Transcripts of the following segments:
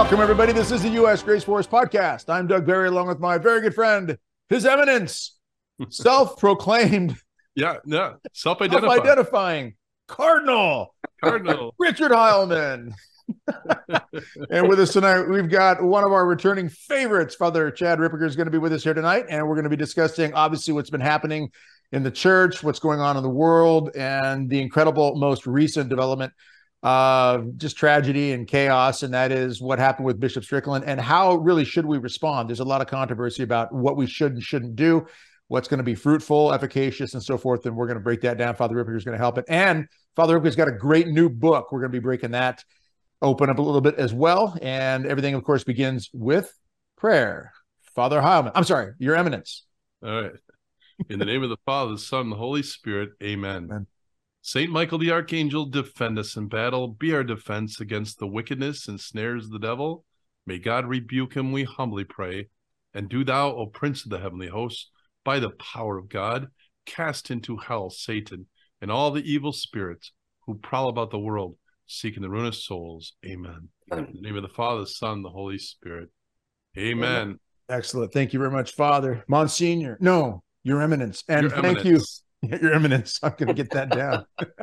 Welcome, everybody. This is the U.S. Grace Force podcast. I'm Doug Barry, along with my very good friend, His Eminence, self-proclaimed, Yeah, yeah. Self-identified. self-identifying Cardinal Cardinal. Richard Heilman. and with us tonight, we've got one of our returning favorites, Father Chad Ripperger, is going to be with us here tonight, and we're going to be discussing obviously what's been happening in the church, what's going on in the world, and the incredible, most recent development of just tragedy and chaos, and that is what happened with Bishop Strickland and how really should we respond. There's a lot of controversy about what we should and shouldn't do, what's going to be fruitful, efficacious, and so forth. And we're going to break that down. Father Ripperger is going to help it, and Father Ripperger's got a great new book. We're going to be breaking that open up a little bit as well. And everything, of course, begins with prayer. Father Heilman, I'm sorry, Your Eminence. All right. In the name of the Father, the Son, the Holy Spirit, amen. Amen. Saint Michael the Archangel, defend us in battle, be our defense against the wickedness and snares of the devil. May God rebuke him, we humbly pray. And do thou, O Prince of the heavenly hosts, by the power of God, cast into hell Satan and all the evil spirits who prowl about the world, seeking the ruin of souls. Amen. In the name of the Father, the Son, the Holy Spirit. Amen. Excellent. Thank you very much, Father. Monsignor. No, Your Eminence. And Your thank Eminence. you, Your Eminence. I'm going to get that down.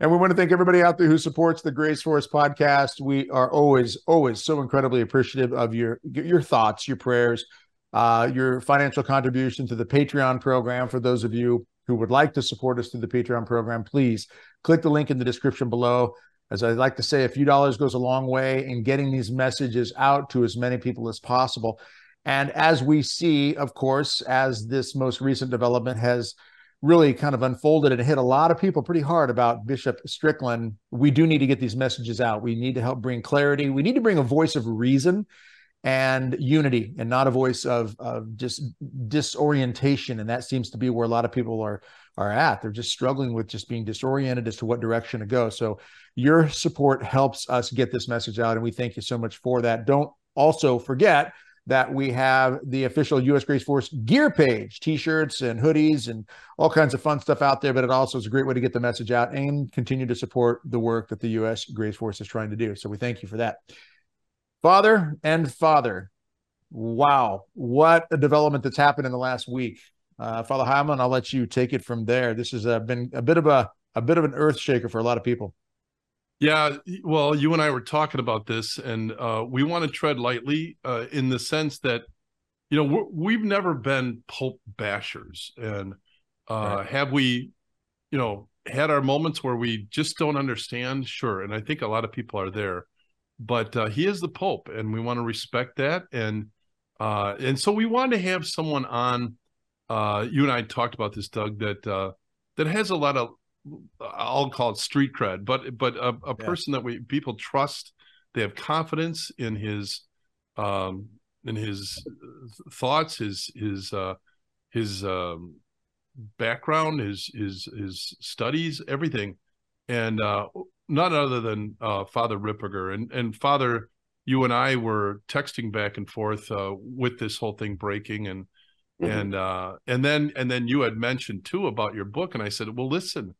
and we want to thank everybody out there who supports the Grace Force podcast. We are always, always so incredibly appreciative of your your thoughts, your prayers, uh, your financial contribution to the Patreon program. For those of you who would like to support us through the Patreon program, please click the link in the description below. As I like to say, a few dollars goes a long way in getting these messages out to as many people as possible. And as we see, of course, as this most recent development has really kind of unfolded and hit a lot of people pretty hard about Bishop Strickland, we do need to get these messages out. We need to help bring clarity. We need to bring a voice of reason and unity and not a voice of, of just disorientation. And that seems to be where a lot of people are are at. They're just struggling with just being disoriented as to what direction to go. So your support helps us get this message out. And we thank you so much for that. Don't also forget that we have the official U.S. Grace Force gear page, t-shirts and hoodies and all kinds of fun stuff out there. But it also is a great way to get the message out and continue to support the work that the U.S. Grace Force is trying to do. So we thank you for that. Father and Father, wow, what a development that's happened in the last week. Uh, Father Heilman, I'll let you take it from there. This has uh, been a bit of a a bit of an earth shaker for a lot of people. Yeah, well, you and I were talking about this, and uh, we want to tread lightly uh, in the sense that, you know, we've never been Pope bashers, and uh, Right. have we, you know, had our moments where we just don't understand? Sure, and I think a lot of people are there, but uh, he is the Pope, and we want to respect that, and uh, and so we wanted to have someone on. Uh, you and I talked about this, Doug, that uh, that has a lot of I'll call it street cred, but but a, a Yeah. person that we people trust. They have confidence in his um in his thoughts, his his uh his um background, his his his studies, everything. And uh none other than uh Father Ripperger. And and Father, you and I were texting back and forth uh with this whole thing breaking and Mhm. and uh and then and then you had mentioned too about your book and i said well listen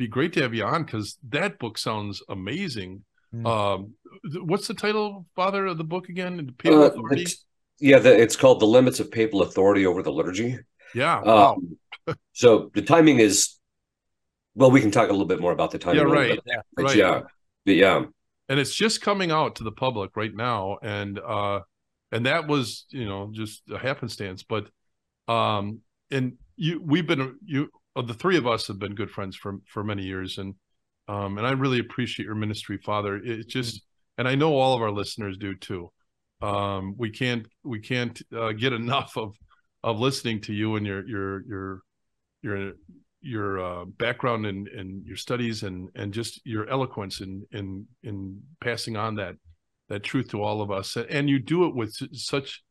be great to have you on because that book sounds amazing Mm. um th- what's the title father of the book again The Papal Uh, Authority? it's- yeah, the, it's called "The Limits of Papal Authority Over the Liturgy." yeah wow. Um, so the timing is, well, we can talk a little bit more about the timing. yeah right bit, but right yeah, but yeah, and it's just coming out to the public right now and uh and that was you know just a happenstance but um and you we've been you uh, the three of us have been good friends for for many years and um and i really appreciate your ministry father. It just and i know all of our listeners do too. Um we can't we can't uh, get enough of of listening to you and your your your your your uh, background and and your studies and and just your eloquence in in in passing on that that truth to all of us. And you do it with such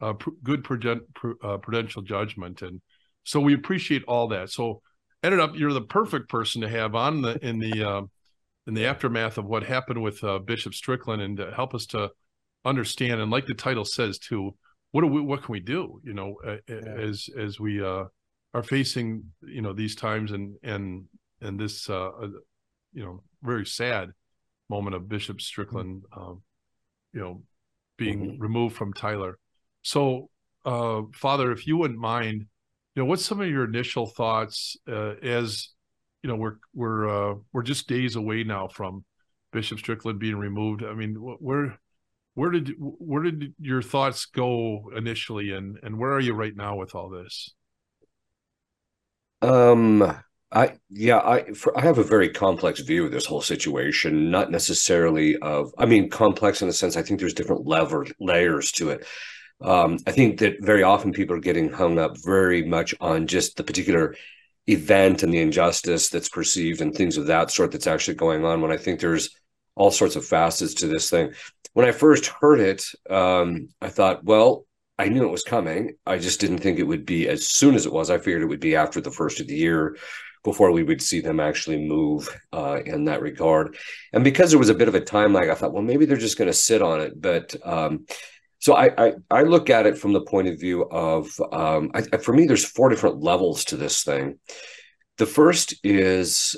uh, pr- good prudent, pr- uh, prudential judgment and so we appreciate all that so ended up you're the perfect person to have on the in the uh, in the aftermath of what happened with uh, Bishop Strickland and to help us to understand and like the title says too what do we what can we do you know uh, as as we uh are facing you know these times and and and this uh uh, you know very sad moment of Bishop Strickland um you know being mm-hmm. removed from Tyler. So, uh, Father, if you wouldn't mind, you know, what's some of your initial thoughts uh, as you know we're we're uh, we're just days away now from Bishop Strickland being removed. I mean, where where did where did your thoughts go initially, and and where are you right now with all this? Um, I yeah, I for, I have a very complex view of this whole situation. Not necessarily of, I mean, complex in the sense I think there's different lever layers to it. Um, I think that very often people are getting hung up very much on just the particular event and the injustice that's perceived and things of that sort that's actually going on. When I think there's all sorts of facets to this thing. When I first heard it, um, I thought, well, I knew it was coming. I just didn't think it would be as soon as it was. I figured it would be after the first of the year before we would see them actually move uh, in that regard. And because there was a bit of a time lag, I thought, well, maybe they're just going to sit on it. But um, so I, I, I look at it from the point of view of um, I, for me, there's four different levels to this thing. The first is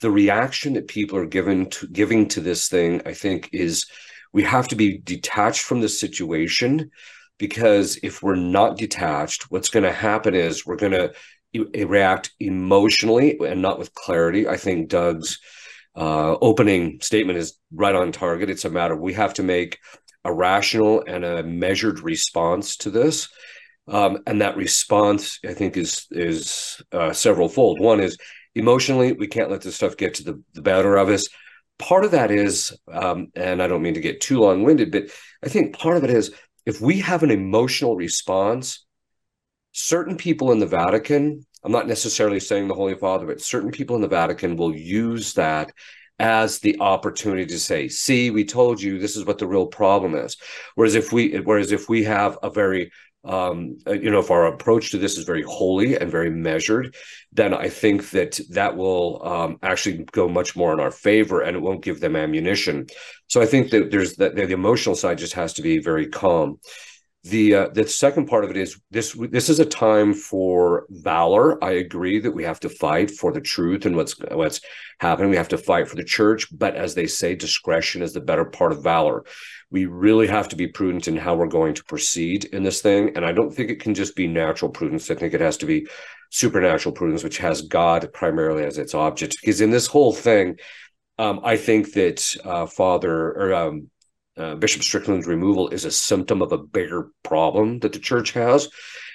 the reaction that people are given to giving to this thing. I think is we have to be detached from the situation because if we're not detached, what's going to happen is we're going to react emotionally and not with clarity. I think Doug's uh, opening statement is right on target. It's a matter we have to make a rational and a measured response to this. Um, and that response, I think, is is uh, several fold. One is emotionally, we can't let this stuff get to the, the better of us. Part of that is, um, and I don't mean to get too long winded, but I think part of it is if we have an emotional response, certain people in the Vatican, I'm not necessarily saying the Holy Father, but certain people in the Vatican will use that as the opportunity to say, see, we told you this is what the real problem is. Whereas if we whereas if we have a very um, uh, you know, if our approach to this is very holy and very measured, then I think that that will um, actually go much more in our favor, and it won't give them ammunition. So I think that there's that the emotional side just has to be very calm. The uh, the second part of it is this this is a time for valor. I agree that we have to fight for the truth and what's what's happening. We have to fight for the church, but as they say, discretion is the better part of valor. We really have to be prudent in how we're going to proceed in this thing, and I don't think it can just be natural prudence. I think it has to be supernatural prudence, which has God primarily as its object. Because in this whole thing, um, I think that uh, Father or um, uh, Bishop Strickland's removal is a symptom of a bigger problem that the church has,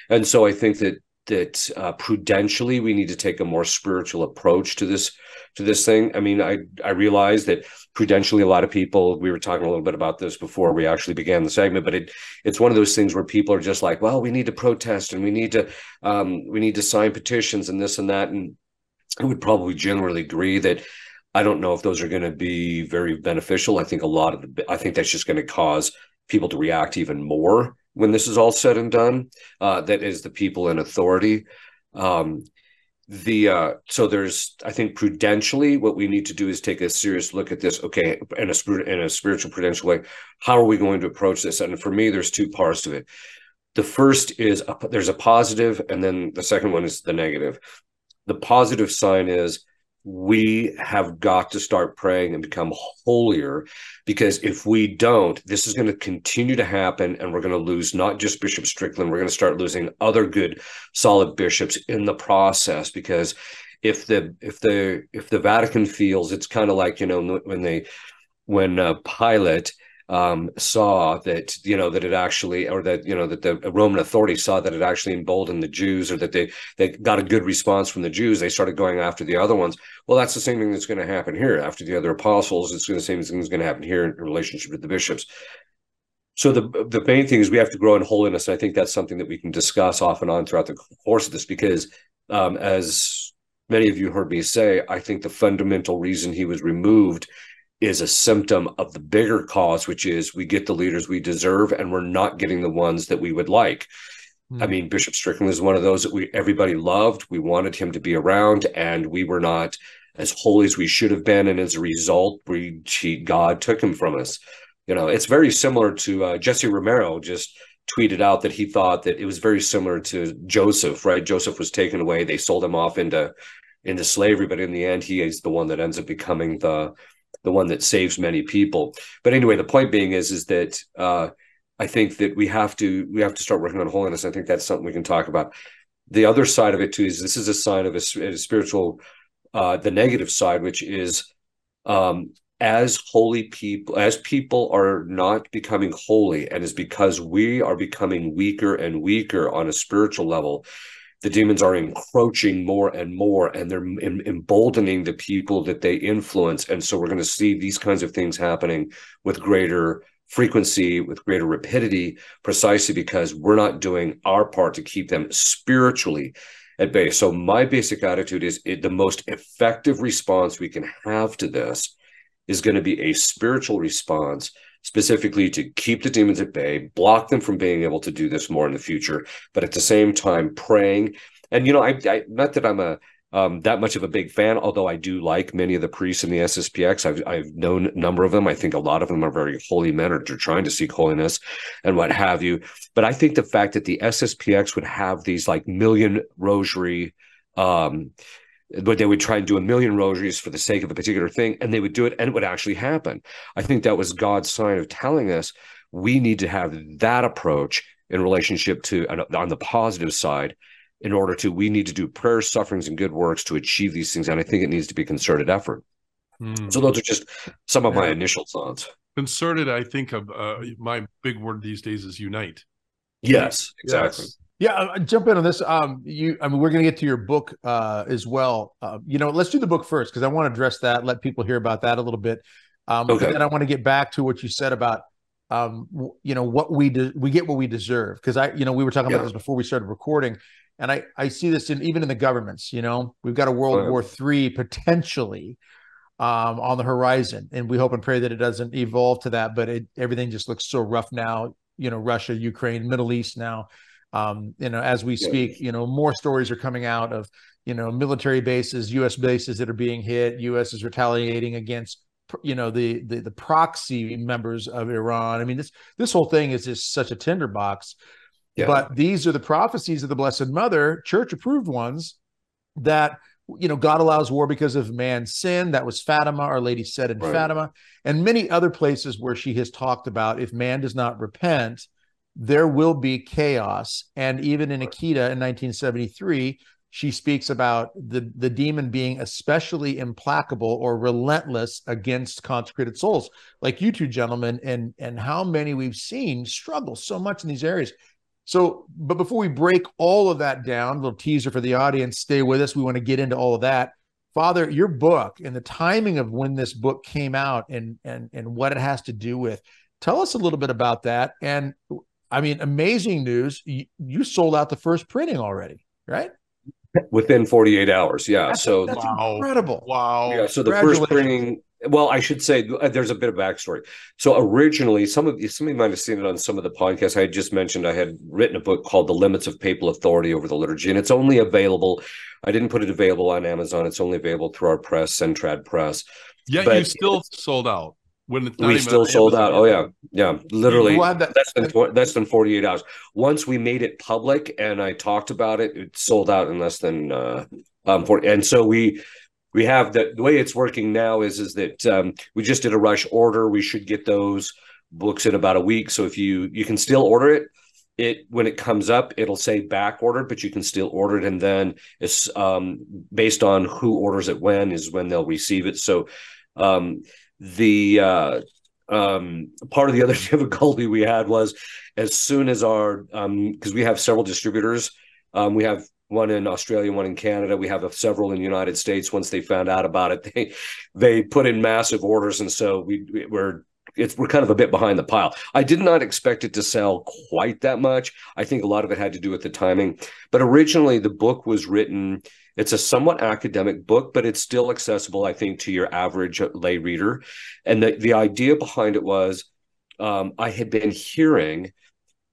and so I think that that uh, prudentially we need to take a more spiritual approach to this to this thing. I mean, I I realize that prudentially a lot of people. We were talking a little bit about this before we actually began the segment, but it it's one of those things where people are just like, well, we need to protest and we need to um, we need to sign petitions and this and that, and I would probably generally agree that I don't know if those are going to be very beneficial. I think a lot of the, I think that's just going to cause people to react even more when this is all said and done. Uh, that is the people in authority. Um, the uh, so there's I think prudentially what we need to do is take a serious look at this. Okay, in a in a spiritual prudential way, how are we going to approach this? And for me, there's two parts to it. The first is a, there's a positive, and then the second one is the negative. The positive sign is we have got to start praying and become holier because if we don't, this is going to continue to happen and we're going to lose not just Bishop Strickland, we're going to start losing other good, solid bishops in the process because if the if the if the Vatican feels it's kind of like you know when they when uh, Pilate um, saw that you know that it actually or that you know that the roman authorities saw that it actually emboldened the jews or that they they got a good response from the jews. They started going after the other ones. Well that's the same thing that's going to happen here. After the other apostles it's the same thing that's going to happen here in relationship with the bishops. So the the main thing is we have to grow in holiness and i think that's something that we can discuss off and on throughout the course of this because um, as many of you heard me say i think the fundamental reason he was removed is a symptom of the bigger cause, which is we get the leaders we deserve and we're not getting the ones that we would like. Mm. I mean, Bishop Strickland is one of those that we everybody loved. We wanted him to be around, and we were not as holy as we should have been. And as a result, we she, God took him from us. You know, it's very similar to uh, Jesse Romero just tweeted out that he thought that it was very similar to Joseph, right? Joseph was taken away. They sold him off into into slavery, but in the end, he is the one that ends up becoming the the one that saves many people. But anyway, the point being is is that uh, I think that we have to we have to start working on holiness. I think that's something we can talk about. The other side of it too is this is a sign of a, a spiritual, uh, the negative side, which is um, as holy people, as people are not becoming holy, and is because we are becoming weaker and weaker on a spiritual level, the demons are encroaching more and more and they're em- emboldening the people that they influence. And so we're going to see these kinds of things happening with greater frequency with greater rapidity precisely because we're not doing our part to keep them spiritually at bay. So my basic attitude is it, the most effective response we can have to this is going to be a spiritual response specifically to keep the demons at bay, block them from being able to do this more in the future, but at the same time praying. And you know, I, I not that I'm a um, that much of a big fan, although I do like many of the priests in the SSPX. I've I've known a number of them. I think a lot of them are very holy men or they're trying to seek holiness and what have you. But I think the fact that the SSPX would have these like million rosary um, but they would try and do a million rosaries for the sake of a particular thing and they would do it and it would actually happen. I think that was god's sign of telling us we need to have that approach in relationship to on the positive side in order to we need to do prayers sufferings and good works to achieve these things and i think it needs to be concerted effort. Hmm. so those are just some of my initial thoughts. Concerted i think of uh, my big word these days is unite. Yes exactly. Yes. Yeah, uh, jump in on this. Um, you, I mean, we're going to get to your book uh, as well. Uh, you know, let's do the book first because I want to address that. Let people hear about that a little bit. Um, okay. then I want to get back to what you said about, um, you know, what we de- we get what we deserve because I, you know, we were talking yeah. about this before we started recording, and I I see this in even in the governments. You know, we've got a World oh, yeah. War Three potentially um, on the horizon, and we hope and pray that it doesn't evolve to that. But it, everything just looks so rough now. You know, Russia, Ukraine, Middle East now um, you know, as we speak, you know, more stories are coming out of, you know, military bases, U.S. bases that are being hit. U.S. is retaliating against, you know, the the, the proxy members of Iran. I mean, this this whole thing is just such a tinderbox. Yeah. But these are the prophecies of the Blessed Mother, church approved ones, that you know God allows war because of man's sin. That was Fatima, Our Lady said in right. Fatima, and many other places where she has talked about if man does not repent, there will be chaos. And even in Akita in 1973, she speaks about the, the demon being especially implacable or relentless against consecrated souls, like you two gentlemen, and and how many we've seen struggle so much in these areas. So, but before we break all of that down, little teaser for the audience, stay with us. We want to get into all of that. Father, your book and the timing of when this book came out and and and what it has to do with. Tell us a little bit about that and I mean, amazing news. You, you sold out the first printing already, right? Within 48 hours. Yeah. That's, so that's wow. incredible. Wow. Yeah. So the first printing, well, I should say uh, there's a bit of backstory. So originally, some of you, some of you might have seen it on some of the podcasts. I had just mentioned I had written a book called The Limits of Papal Authority Over the Liturgy, and it's only available. I didn't put it available on Amazon. It's only available through our press, Sentrad Press. Yeah, you still sold out when it's we still sold out. Oh yeah, yeah, literally that, less than less than forty eight hours. Once we made it public and I talked about it, it sold out in less than uh, um, 40, and so we we have the, the way it's working now is is that um, we just did a rush order. We should get those books in about a week. So if you you can still order it. It when it comes up, it'll say back ordered, but you can still order it, and then it's um, based on who orders it when is when they'll receive it. So um, the uh, um, part of the other difficulty we had was as soon as our because um, we have several distributors, um, we have one in Australia, one in Canada. We have several in the United States. Once they found out about it, they they put in massive orders, and so we we're it's we're kind of a bit behind the pile. I did not expect it to sell quite that much. I think a lot of it had to do with the timing. But originally, the book was written it's a somewhat academic book, but it's still accessible, I think, to your average lay reader. And the, the idea behind it was um, I had been hearing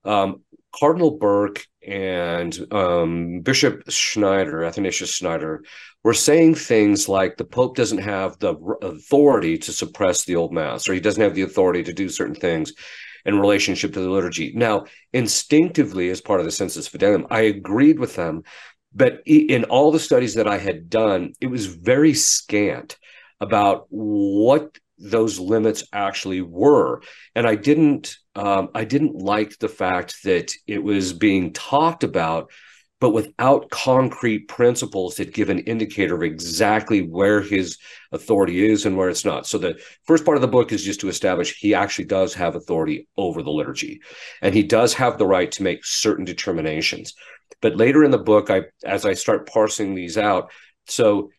um, Cardinal Burke and um, Bishop Schneider, Athanasius Schneider, were saying things like the Pope doesn't have the authority to suppress the old Mass, or he doesn't have the authority to do certain things in relationship to the liturgy. Now, instinctively, as part of the Sensus Fidelium, I agreed with them but in all the studies that I had done, it was very scant about what those limits actually were. And I didn't um, I didn't like the fact that it was being talked about, but without concrete principles that give an indicator of exactly where his authority is and where it's not. So the first part of the book is just to establish he actually does have authority over the liturgy, and he does have the right to make certain determinations. But later in the book, I as I start parsing these out, so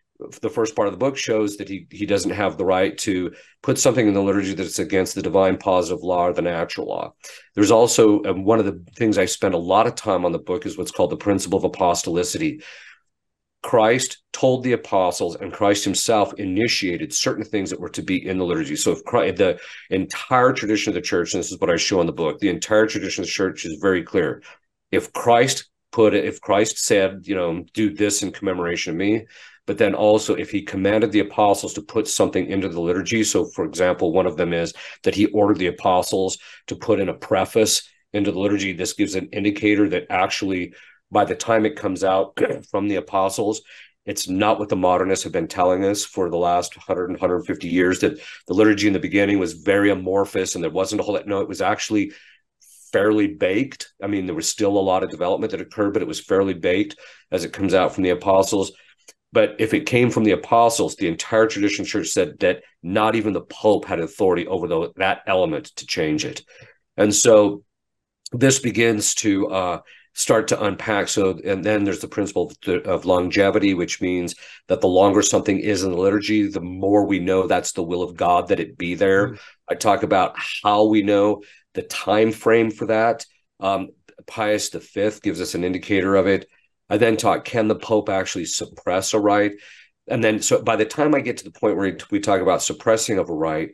the first part of the book shows that he he doesn't have the right to put something in the liturgy that's against the divine positive law or the natural law. There's also um, one of the things I spend a lot of time on the book is what's called the principle of apostolicity. Christ told the apostles, and Christ himself initiated certain things that were to be in the liturgy. So, if Christ, the entire tradition of the church, and this is what I show in the book, the entire tradition of the church is very clear. If Christ put it, if Christ said, you know, do this in commemoration of me, but then also if he commanded the apostles to put something into the liturgy. So, for example, one of them is that he ordered the apostles to put in a preface into the liturgy. This gives an indicator that actually, by the time it comes out from the apostles, it's not what the modernists have been telling us for the last 100 150 years that the liturgy in the beginning was very amorphous and there wasn't a whole lot. No, it was actually fairly baked. I mean, there was still a lot of development that occurred, but it was fairly baked as it comes out from the apostles. But if it came from the apostles, the entire tradition church said that not even the Pope had authority over the, that element to change it. And so this begins to uh, start to unpack. So, and then there's the principle of, of, longevity, which means that the longer something is in the liturgy, the more we know that's the will of God that it be there. Mm-hmm. I talk about how we know the time frame for that. Um, Pius V gives us an indicator of it. I then taught can the Pope actually suppress a rite? And then, so by the time I get to the point where we talk about suppressing of a rite,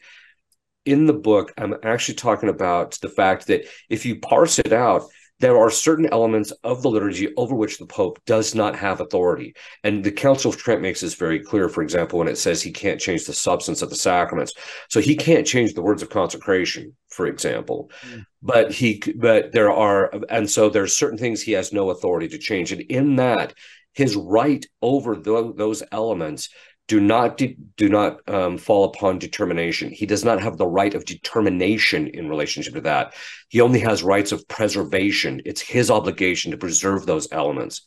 in the book, I'm actually talking about the fact that if you parse it out, there are certain elements of the liturgy over which the Pope does not have authority. And the Council of Trent makes this very clear, for example, when it says he can't change the substance of the sacraments. So he can't change the words of consecration, for example. Mm. But he but there are and so there's certain things he has no authority to change. And in that, his right over those elements do not de- do not um, fall upon determination. He does not have the right of determination in relationship to that. He only has rights of preservation. It's his obligation to preserve those elements.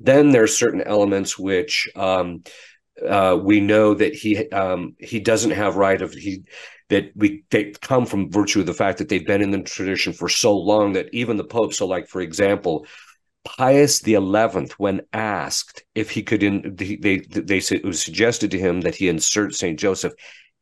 Then there are certain elements which um, uh, we know that he um, he doesn't have right of he that we they come from virtue of the fact that they've been in the tradition for so long that even the Pope. So, like for example, Pius XI, when asked if he could, in, they they, they it was suggested to him that he insert Saint Joseph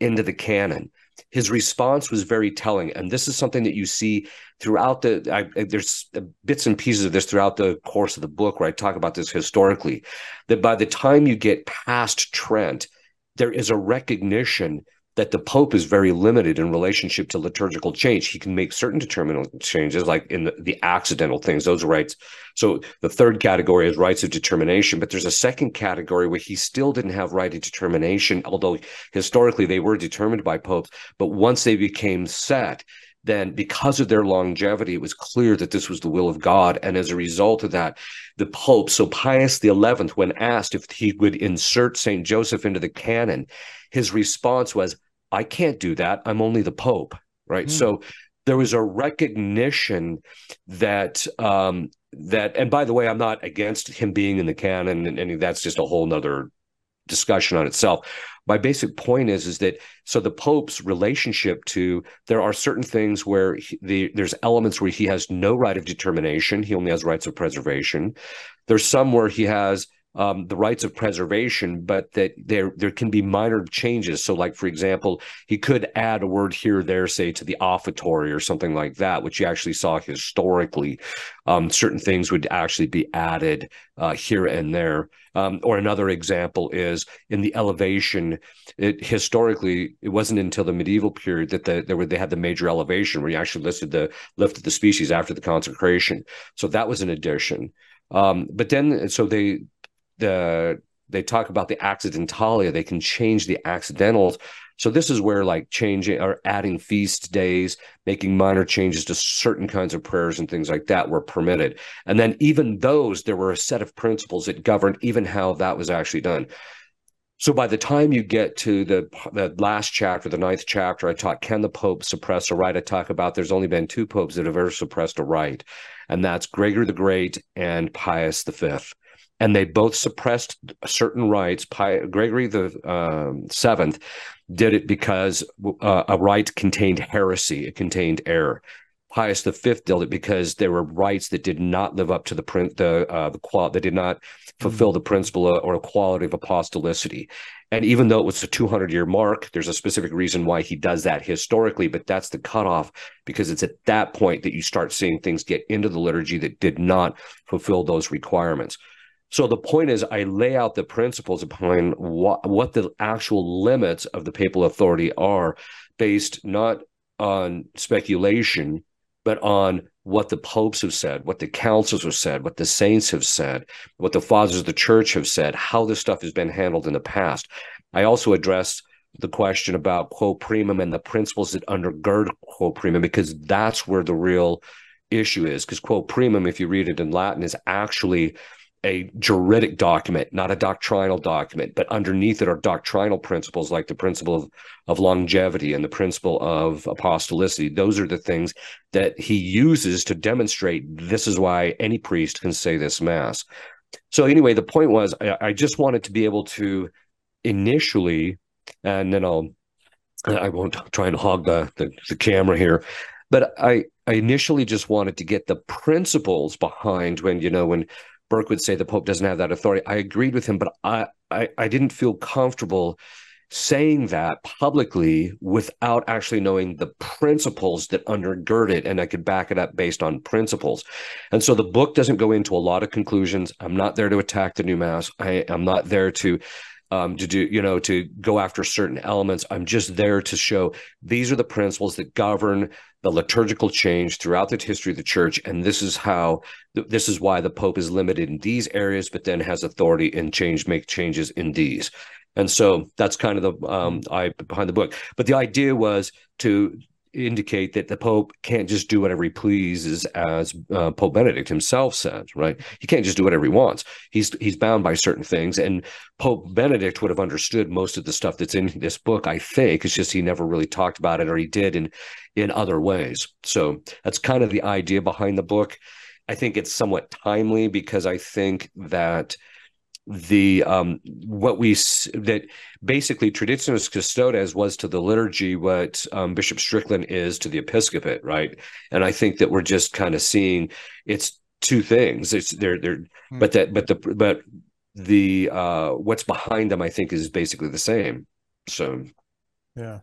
into the canon. His response was very telling, and this is something that you see throughout the. I, there's bits and pieces of this throughout the course of the book where I talk about this historically. That by the time you get past Trent, there is a recognition that the Pope is very limited in relationship to liturgical change. He can make certain determinant changes, like in the, the, accidental things, those rights. So the third category is rights of determination, but there's a second category where he still didn't have right of determination, although historically they were determined by popes. But once they became set, then because of their longevity, it was clear that this was the will of God. And as a result of that, the Pope, so Pius XI, when asked if he would insert St. Joseph into the canon, his response was, I can't do that. I'm only the Pope. Right. Mm. So there was a recognition that um, that and by the way i'm not against him being in the canon and, and that's just a whole nother discussion on itself my basic point is is that so the pope's relationship to there are certain things where he, the, there's elements where he has no right of determination he only has rights of preservation there's some where he has um, the rights of preservation, but that there there can be minor changes. So, like for example, he could add a word here or there, say to the offertory or something like that, which you actually saw historically. Um, certain things would actually be added uh, here and there. Um, or another example is in the elevation. It, historically, it wasn't until the medieval period that the, there were they had the major elevation where you actually listed the lifted the species after the consecration. So that was an addition. Um, but then, so they the they talk about the accidentalia they can change the accidentals so this is where like changing or adding feast days making minor changes to certain kinds of prayers and things like that were permitted and then even those there were a set of principles that governed even how that was actually done So by the time you get to the the last chapter, the ninth chapter, I talk can the Pope suppress a rite? I talk about there's only been two popes that have ever suppressed a rite, and that's Gregory the Great and Pius V. And they both suppressed certain rites. Pi- Gregory the um, Seventh did it because uh, a rite contained heresy; it contained error. Pius V did it because there were rites that did not live up to the print the uh, the qual that did not fulfill the principle or equality of apostolicity. And even though it was a 200 year mark, there's a specific reason why he does that historically, but that's the cutoff because it's at that point that you start seeing things get into the liturgy that did not fulfill those requirements. So the point is, I lay out the principles behind what, what the actual limits of the papal authority are based not on speculation, but on what the popes have said, what the councils have said, what the saints have said, what the fathers of the church have said, how this stuff has been handled in the past. I also address the question about quo primum and the principles that undergird quo primum, because that's where the real issue is. Because quo primum, if you read it in Latin, is actually a juridic document, not a doctrinal document, but underneath it are doctrinal principles like the principle of, of longevity and the principle of apostolicity. Those are the things that he uses to demonstrate this is why any priest can say this mass. So, anyway, the point was I, I just wanted to be able to initially, and then I'll, I won't try and hog the, the, the camera here, but I, I initially just wanted to get the principles behind when, you know, when Burke would say the Pope doesn't have that authority. I agreed with him, but I, I, I didn't feel comfortable saying that publicly without actually knowing the principles that undergird it and I could back it up based on principles. And so the book doesn't go into a lot of conclusions. I'm not there to attack the new mass. I, am not there to um, to do, you know, to go after certain elements. I'm just there to show these are the principles that govern the liturgical change throughout the history of the church. And this is how, this is why the Pope is limited in these areas, but then has authority and change, make changes in these. And so that's kind of the um, I behind the book. But the idea was to indicate that the Pope can't just do whatever he pleases, as uh, Pope Benedict himself said. Right? He can't just do whatever he wants. He's he's bound by certain things, and Pope Benedict would have understood most of the stuff that's in this book. I think it's just he never really talked about it, or he did in in other ways. So that's kind of the idea behind the book. I think it's somewhat timely because I think that the um, what we that basically traditionis custodes was to the liturgy what um, Bishop Strickland is to the episcopate, right? And I think that we're just kind of seeing it's two things. It's they're they're hmm. but that but the but the uh what's behind them I think is basically the same. So yeah.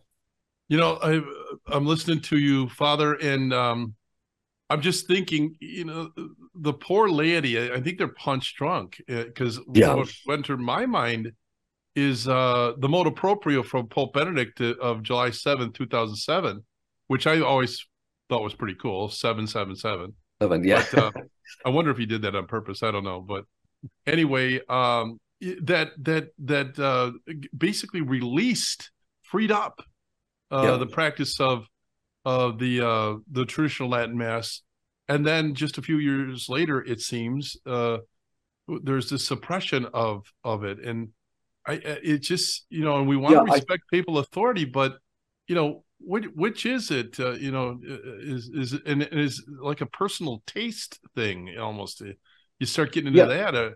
You know, I I'm listening to you, Father, and um I'm just thinking, you know, the poor laity. I think they're punch drunk because uh, yeah. what went through my mind is uh, the motu proprio from Pope Benedict of July 7, 2007, which I always thought was pretty cool. Seven seven seven. Seven, yeah. But, uh, I wonder if he did that on purpose. I don't know, but anyway, um, that that that uh, basically released, freed up uh, yeah. the practice of of the uh, the traditional Latin Mass, and then just a few years later, it seems uh, there's this suppression of of it, and I it just you know, and we want yeah, to respect I, papal authority, but you know, which which is it? Uh, you know, is is and it is like a personal taste thing almost. You start getting into yeah. that. Uh,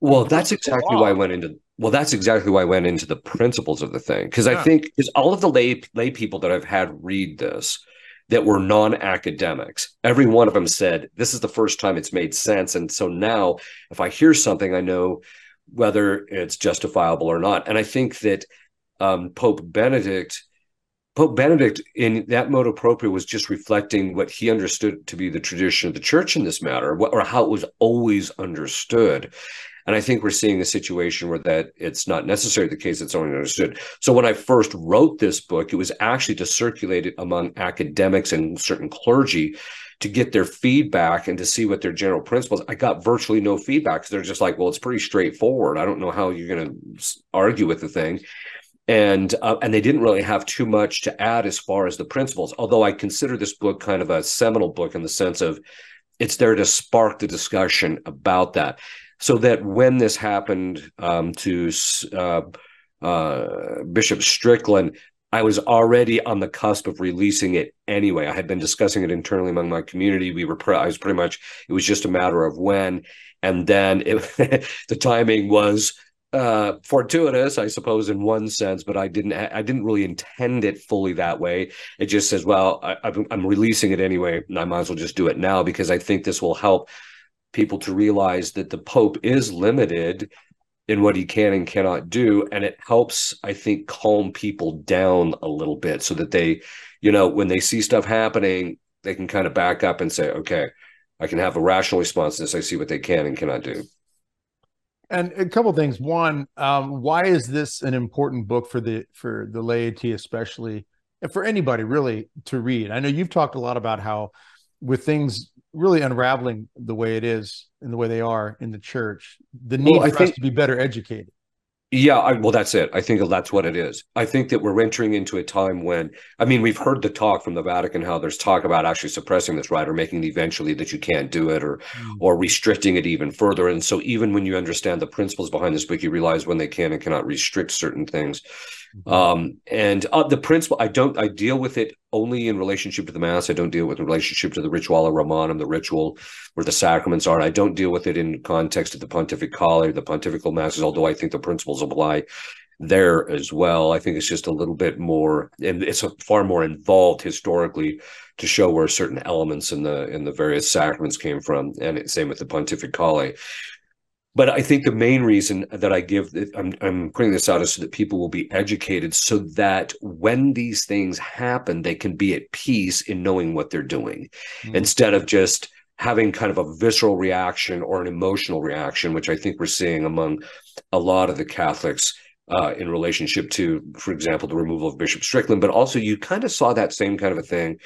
well, that's exactly why I went into well, that's exactly why I went into the principles of the thing because yeah. I think because all of the lay lay people that I've had read this that were non-academics, every one of them said this is the first time it's made sense, and so now if I hear something, I know whether it's justifiable or not. And I think that um, Pope Benedict. Pope Benedict, in that motu proprio, was just reflecting what he understood to be the tradition of the church in this matter, or how it was always understood. And I think we're seeing a situation where that it's not necessarily the case, it's only understood. So when I first wrote this book, it was actually to circulate it among academics and certain clergy to get their feedback and to see what their general principles. I got virtually no feedback because they're just like, well, it's pretty straightforward. I don't know how you're going to argue with the thing. And uh, and they didn't really have too much to add as far as the principles. Although I consider this book kind of a seminal book in the sense of it's there to spark the discussion about that so that when this happened um, to uh, uh, Bishop Strickland, I was already on the cusp of releasing it anyway. I had been discussing it internally among my community. We were, pre- I was pretty much, it was just a matter of when. And then it, the timing was uh, fortuitous, I suppose, in one sense, but I didn't, I didn't really intend it fully that way. It just says, well, I, I'm releasing it anyway, and I might as well just do it now because I think this will help people to realize that the Pope is limited in what he can and cannot do and it helps i think calm people down a little bit so that they you know when they see stuff happening they can kind of back up and say okay i can have a rational response to this. I see what they can and cannot do. And a couple of things. One um, why is this an important book for the for the laity especially and for anybody really to read? I know you've talked a lot about how with things really unraveling the way it is and the way they are in the church, the need well, for think, us to be better educated. Yeah, I, well, that's it. I think that's what it is. I think that we're entering into a time when, I mean, we've heard the talk from the Vatican how there's talk about actually suppressing this rite or making it eventually that you can't do it or mm. or restricting it even further. And so, even when you understand the principles behind this book, you realize when they can and cannot restrict certain things. Mm-hmm. Um, and uh, the principle, I don't, I deal with it only in relationship to the mass. I don't deal with the relationship to the rituale Romanum, the ritual where the sacraments are. I don't deal with it in context of the pontificale, or the pontifical masses, although I think the principles apply there as well. I think it's just a little bit more, and it's far more involved historically to show where certain elements in the in the various sacraments came from, and same with the pontificale. But I think the main reason that I give, I'm, I'm putting this out is so that people will be educated so that when these things happen, they can be at peace in knowing what they're doing mm-hmm. instead of just having kind of a visceral reaction or an emotional reaction, which I think we're seeing among a lot of the Catholics uh, in relationship to, for example, the removal of Bishop Strickland. But also, you kind of saw that same kind of a thing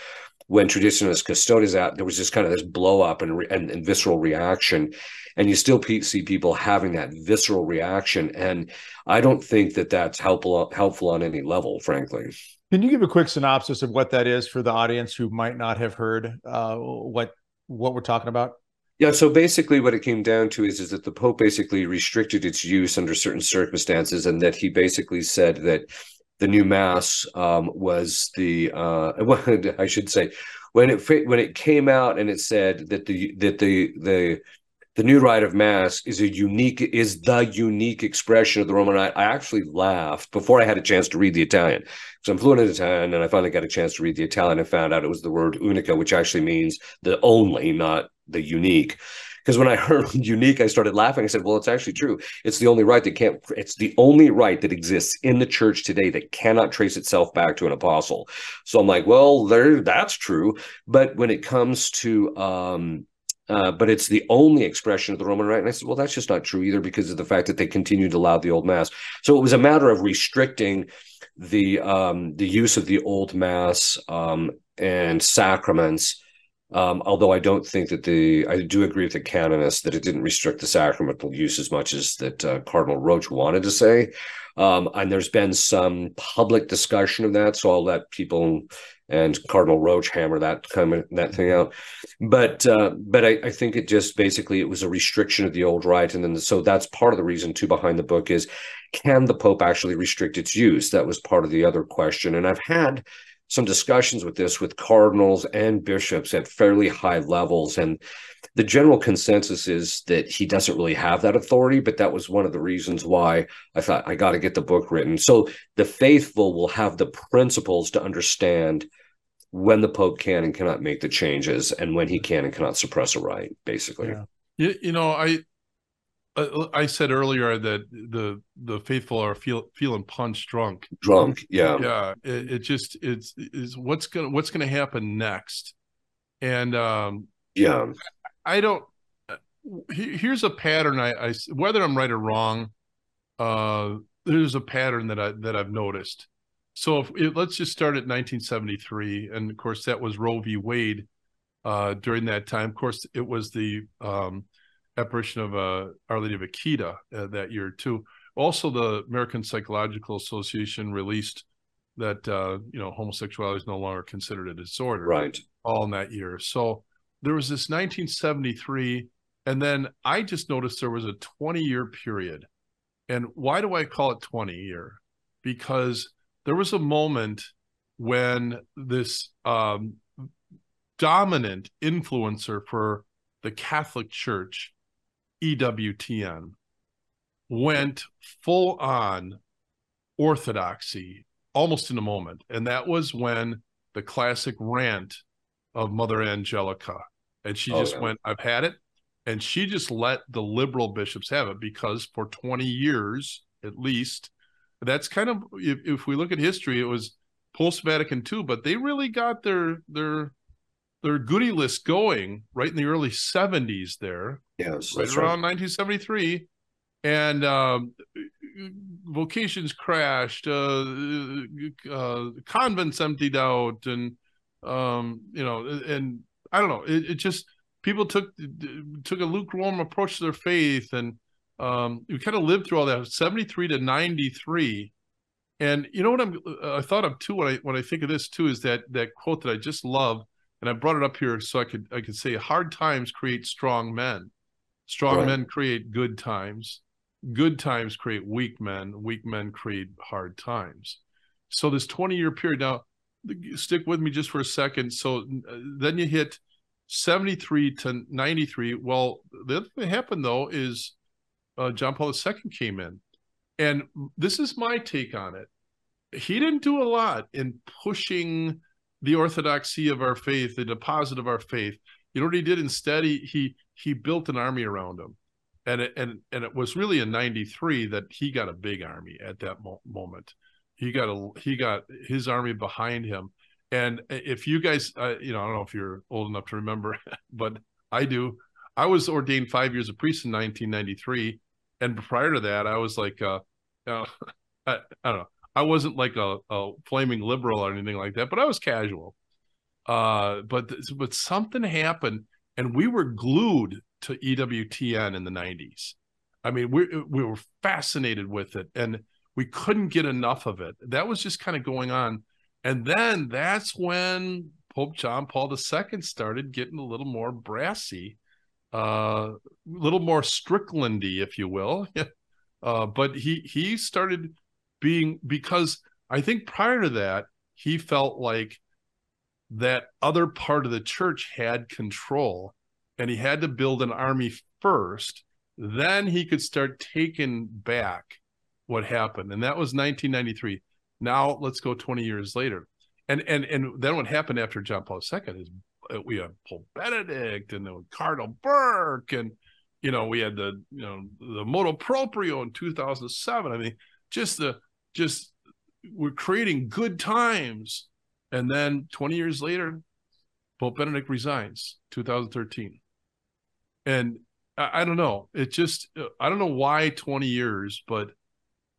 when Traditionis Custodes out. There was just kind of this blow up and, and, and visceral reaction and you still see people having that visceral reaction and i don't think that that's helpful helpful on any level frankly. Can you give a quick synopsis of what that is for the audience who might not have heard uh, what what we're talking about? Yeah, so basically what it came down to is, is that the Pope basically restricted its use under certain circumstances, and that he basically said that the new mass um, was the uh, I should say when it when it came out and it said that the that the the the new rite of mass is a unique is the unique expression of the roman rite. I actually laughed before i had a chance to read the italian. So i'm fluent in italian and i finally got a chance to read the italian and found out it was the word unica which actually means the only not the unique. Because when i heard unique i started laughing. I said well it's actually true. It's the only rite that can't it's the only rite that exists in the church today that cannot trace itself back to an apostle. So i'm like well there that's true. But when it comes to um uh, but it's the only expression of the Roman Rite. And I said, well, that's just not true either because of the fact that they continued to allow the old mass. So it was a matter of restricting the um, the use of the old mass um, and sacraments. Um, although I don't think that the I do agree with the canonists that it didn't restrict the sacramental use as much as that uh, Cardinal Roche wanted to say. Um, and there's been some public discussion of that, so I'll let people and Cardinal Roche hammer that kind that thing out. But uh, but I, I, think it just basically it was a restriction of the old rite, and then so that's part of the reason too behind the book is can the Pope actually restrict its use? That was part of the other question, and I've had some discussions with this with cardinals and bishops at fairly high levels and the general consensus is that he doesn't really have that authority, but that was one of the reasons why I thought I got to get the book written. So the faithful will have the principles to understand when the Pope can and cannot make the changes and when he can and cannot suppress a rite, basically. Yeah. You, you know, I I said earlier that the the faithful are feel feeling punch drunk. Drunk, yeah, yeah. It, it just it's is what's gonna what's gonna happen next, and um, yeah, I don't. Here's a pattern. I, I whether I'm right or wrong, uh, there's a pattern that I that I've noticed. So if it, let's just start at 1973, and of course that was Roe v. Wade. Uh, during that time, of course, it was the um, apparition of uh, Our Lady of Akita uh, that year too. Also, the American Psychological Association released that uh, you know homosexuality is no longer considered a disorder. Right. All in that year. So there was this 1973 and then i just noticed there was a 20 year period and why do i call it 20 year because there was a moment when this um, dominant influencer for the Catholic Church, EWTN, went full on orthodoxy almost in a moment. And that was when the classic rant of Mother Angelica. And she oh, just yeah. went, I've had it. And she just let the liberal bishops have it because for 20 years, at least, that's kind of if, if we look at history, it was post Vatican II, but they really got their their their goodie list going right in the early 70s there. Yes, right around right. 1973. And um, vocations crashed, uh, uh, convents emptied out, and um, you know, and I don't know, it, it, just people took took a lukewarm approach to their faith, and um, we kind of lived through all that. Seventy three to ninety three, and you know what I'm I thought of too when I when I think of this too is that that quote that I just love, and I brought it up here so I could I could say hard times create strong men, strong right. men create good times. Good times create weak men. Weak men create hard times. So this 20 year period now stick with me just for a second. So uh, then you hit 73 to 93 well the other thing that happened though is uh, john paul ii came in. And this is my take on it. He didn't do a lot in pushing the orthodoxy of our faith the deposit of our faith. You know what he did? Instead he he, he built an army around him. And it, and and it was really in 93 that he got a big army at that mo- moment. He got a he got his army behind him. And if you guys uh, you know i don't know if you're old enough to remember but i do. I was ordained five years of priest in 1993 and prior to that i was like uh, uh I, I, don't know i wasn't like a, a flaming liberal or anything like that but i was casual uh but but something happened and we were glued to EWTN in the 90s. I mean, we we were fascinated with it and we couldn't get enough of it. That was just kind of going on. And then that's when Pope John Paul II started getting a little more brassy, uh, a little more Stricklandy, if you will. uh, but he he started being because I think prior to that he felt like that other part of the church had control and he had to build an army first. Then he could start taking back what happened, and that was 1993. Now let's go 20 years later, and and and then what happened after John Paul II is uh, we had Pope Benedict and then Cardinal Burke, and you know we had the you know the motu proprio in 2007. I mean, just the just we're creating good times, and then 20 years later, Pope Benedict resigns, 2013 and I, I don't know. It just I don't know why 20 years, but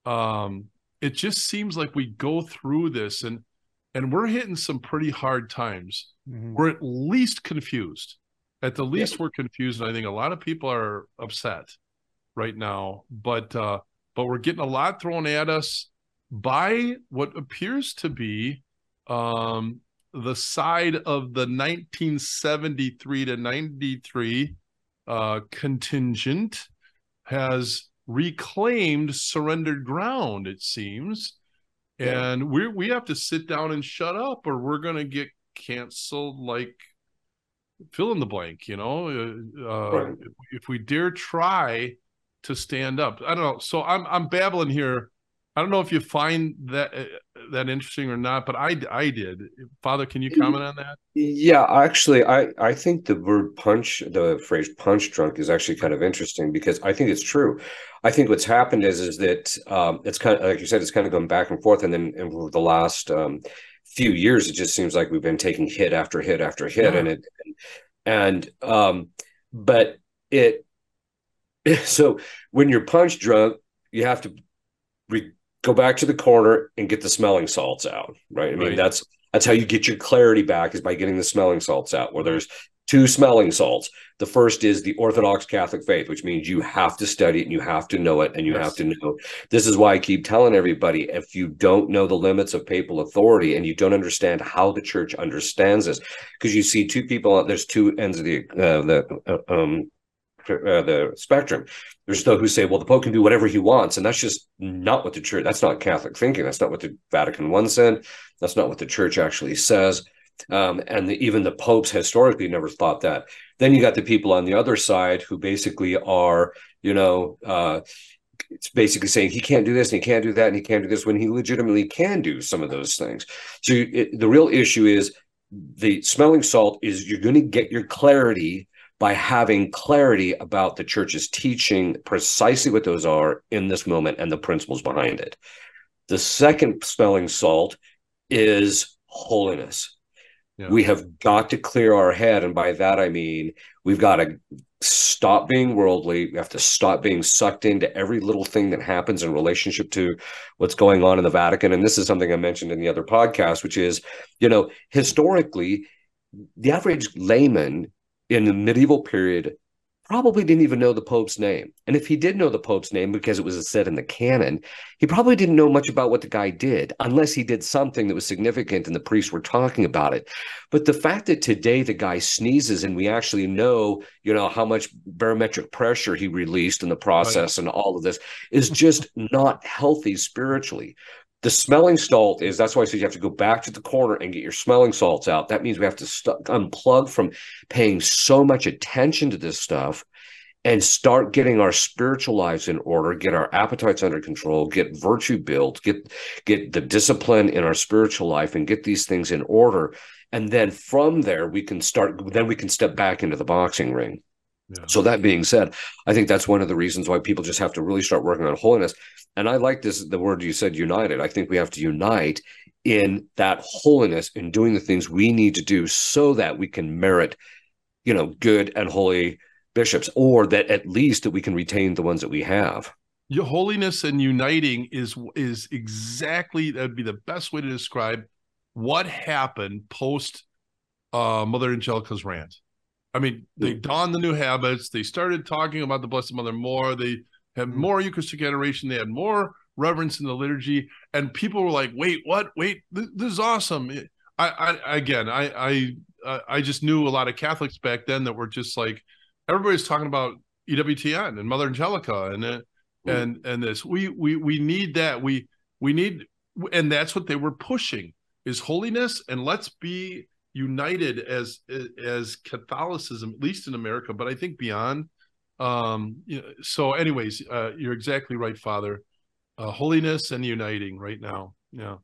um, it just seems like we go through this and and we're hitting some pretty hard times. Mm-hmm. We're at least confused. At the least, yeah. we're confused. And I think a lot of people are upset right now. But uh, but we're getting a lot thrown at us by what appears to be um, the side of the 1973 to 93 uh, contingent has reclaimed surrendered ground, it seems. Yeah. And we we have to sit down and shut up, or we're going to get canceled like fill in the blank, you know. Uh, uh, right. if, if we dare try to stand up, I don't know. So I'm I'm babbling here I don't know if you find that uh, that interesting or not, but I I did. Father, can you comment on that? Yeah, actually, I I think the word punch, the phrase punch drunk, is actually kind of interesting because I think it's true. I think what's happened is is that um, it's kind of like you said, it's kind of going back and forth, and then and the last um, few years, it just seems like we've been taking hit after hit after hit, yeah. and it and um, but it so when you're punch drunk, you have to re- go back to the corner and get the smelling salts out, right? I mean, right. that's that's how you get your clarity back is by getting the smelling salts out. Where there's two smelling salts. The first is the Orthodox Catholic faith, which means you have to study it and you have to know it and you yes. have to know. This is why I keep telling everybody if you don't know the limits of papal authority and you don't understand how the church understands this, because you see two people, there's two ends of the uh, the uh, um, uh, the spectrum. There's those who say, well, the Pope can do whatever he wants, and that's just not what the church. That's not Catholic thinking. That's not what the Vatican I said. That's not what the church actually says. Um, and the, even the popes historically never thought that. Then you got the people on the other side who basically are, you know, uh, it's basically saying he can't do this and he can't do that and he can't do this when he legitimately can do some of those things. So it, the real issue is the smelling salt is you're going to get your clarity by having clarity about the church's teaching precisely what those are in this moment and the principles behind it. The second smelling salt is holiness. Yeah. We have got to clear our head. And by that, I mean, we've got to stop being worldly. We have to stop being sucked into every little thing that happens in relationship to what's going on in the Vatican. And this is something I mentioned in the other podcast, which is, you know, historically, the average layman in the medieval period probably didn't even know the Pope's name. And if he did know the Pope's name because it was said in the canon, he probably didn't know much about what the guy did unless he did something that was significant and the priests were talking about it. But the fact that today the guy sneezes and we actually know, you know, how much barometric pressure he released in the process right. and all of this is just not healthy spiritually. The smelling salt is that's why I said you have to go back to the corner and get your smelling salts out. That means we have to st- unplug from paying so much attention to this stuff and start getting our spiritual lives in order, get our appetites under control, get virtue built, get get the discipline in our spiritual life and get these things in order. And then from there we can start then we can step back into the boxing ring. Yeah. So that being said, I think that's one of the reasons why people just have to really start working on holiness. And I like this the word you said united. I think we have to unite in that holiness in doing the things we need to do so that we can merit, you know, good and holy bishops, or that at least that we can retain the ones that we have. Your holiness and uniting is is exactly that would be the best way to describe what happened post uh, Mother Angelica's rant. I mean, they donned the new habits. They started talking about the Blessed Mother more. They had mm-hmm. more Eucharistic adoration. They had more reverence in the liturgy, and people were like, "Wait, what? Wait, this, this is awesome." I, I again, I, I, I just knew a lot of Catholics back then that were just like, everybody's talking about EWTN and Mother Angelica and uh, mm. and and this. We we we need that. We we need, and that's what they were pushing is holiness, and let's be united as as Catholicism, at least in America, but I think beyond. Um, so, anyways, uh, you're exactly right, Father. Uh, holiness and uniting right now. Yeah.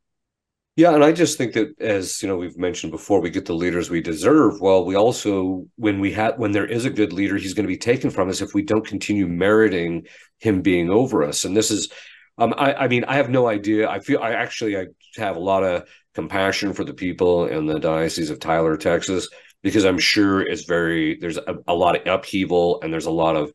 Yeah, and I just think that as you know we've mentioned before, we get the leaders we deserve. Well, we also when we have when there is a good leader, he's going to be taken from us if we don't continue meriting him being over us. And this is, um, I, I mean, I have no idea. I feel I actually I have a lot of compassion for the people in the diocese of Tyler, Texas, because I'm sure it's very there's a, a, lot of upheaval and there's a lot of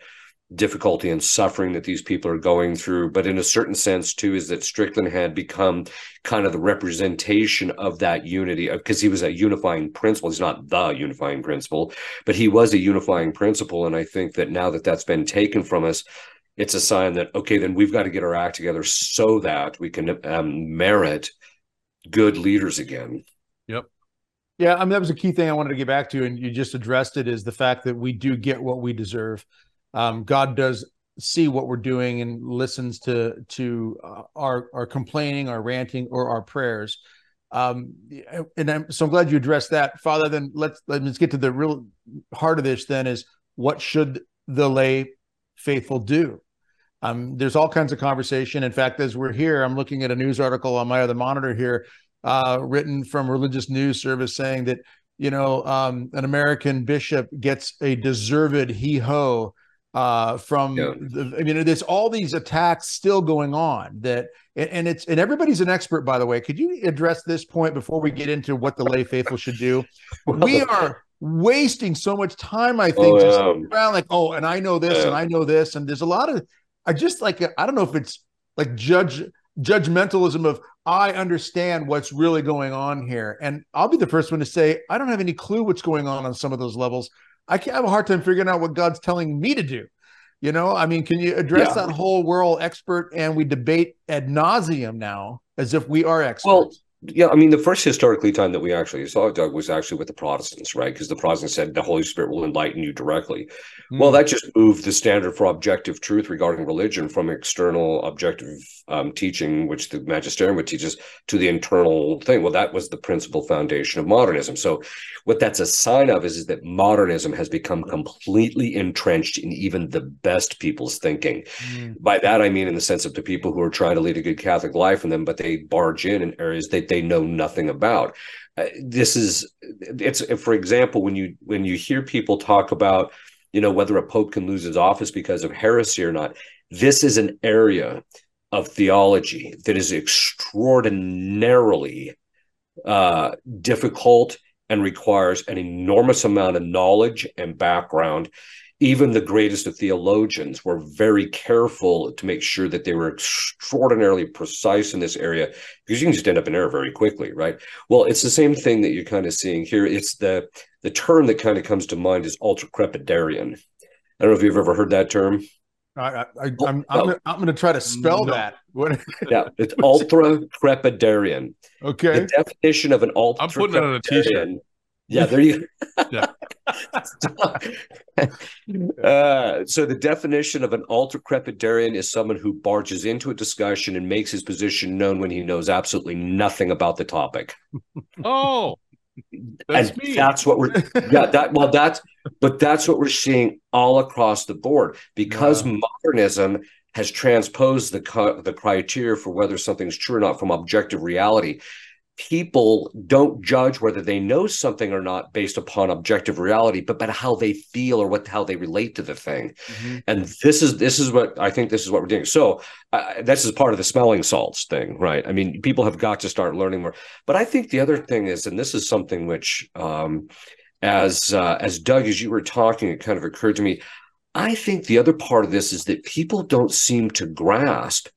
difficulty and suffering that these people are going through. But in a certain sense, too, is that Strickland had become kind of the representation of that unity because he was a unifying principle. He's not the unifying principle, but he was a unifying principle. And I think that now that that's been taken from us, it's a sign that okay, then we've got to get our act together so that we can um, merit good leaders again. Yep. Yeah, I mean that was a key thing I wanted to get back to, and you just addressed it is the fact that we do get what we deserve. Um, God does see what we're doing and listens to to uh, our our complaining, our ranting, or our prayers. Um, and I'm so I'm glad you addressed that, Father. Then let's let's get to the real heart of this. Then is what should the lay faithful do? Um, there's all kinds of conversation. In fact, as we're here, I'm looking at a news article on my other monitor here, uh, written from Religious News Service, saying that you know um, an American bishop gets a deserved he ho uh, from. Yeah. The, I mean, there's all these attacks still going on that, and, and it's and everybody's an expert. By the way, could you address this point before we get into what the lay faithful should do? we are wasting so much time, I think, oh, just around like, oh, and I know this, yeah. and I know this, and there's a lot of I just like I don't know if it's like judge judgmentalism of I understand what's really going on here, and I'll be the first one to say I don't have any clue what's going on on some of those levels. I can have a hard time figuring out what God's telling me to do. You know, I mean, can you address yeah. that whole world expert and we debate ad nauseum now as if we are experts? Well, yeah, I mean, the first historically time that we actually saw Doug was actually with the Protestants, right? Because the Protestants said the Holy Spirit will enlighten you directly. Mm. Well, that just moved the standard for objective truth regarding religion from external objective um, teaching, which the magisterium would teach us, to the internal thing. Well, that was the principal foundation of modernism. So, what that's a sign of is, is that modernism has become completely entrenched in even the best people's thinking. Mm. By that, I mean in the sense of the people who are trying to lead a good Catholic life and them, but they barge in in areas that they know nothing about. Uh, this is it's for example when you when you hear people talk about you know whether a pope can lose his office because of heresy or not this is an area of theology that is extraordinarily uh, difficult and requires an enormous amount of knowledge and background even the greatest of theologians were very careful to make sure that they were extraordinarily precise in this area because you can just end up in error very quickly right well it's the same thing that you're kind of seeing here it's the the term that kind of comes to mind is ultra crepidarian i don't know if you've ever heard that term I, I, am oh, I'm, I'm going to try to spell no. that. What? yeah, it's ultra crepidarian. Okay. The definition of an ultra. I'm putting it on a t-shirt. Yeah, there you. yeah. uh, so the definition of an ultra crepidarian is someone who barges into a discussion and makes his position known when he knows absolutely nothing about the topic. Oh, that's and me. That's what we're. Yeah, that well, that's but that's what we're seeing all across the board because yeah. modernism has transposed the the criteria for whether something's true or not from objective reality people don't judge whether they know something or not based upon objective reality but but how they feel or what how they relate to the thing. Mm-hmm. and this is this is what i think this is what we're doing. So uh, this is part of the smelling salts thing right? I mean people have got to start learning more. But i think the other thing is and this is something which um as uh, as doug as you were talking it kind of occurred to me i think the other part of this is that people don't seem to grasp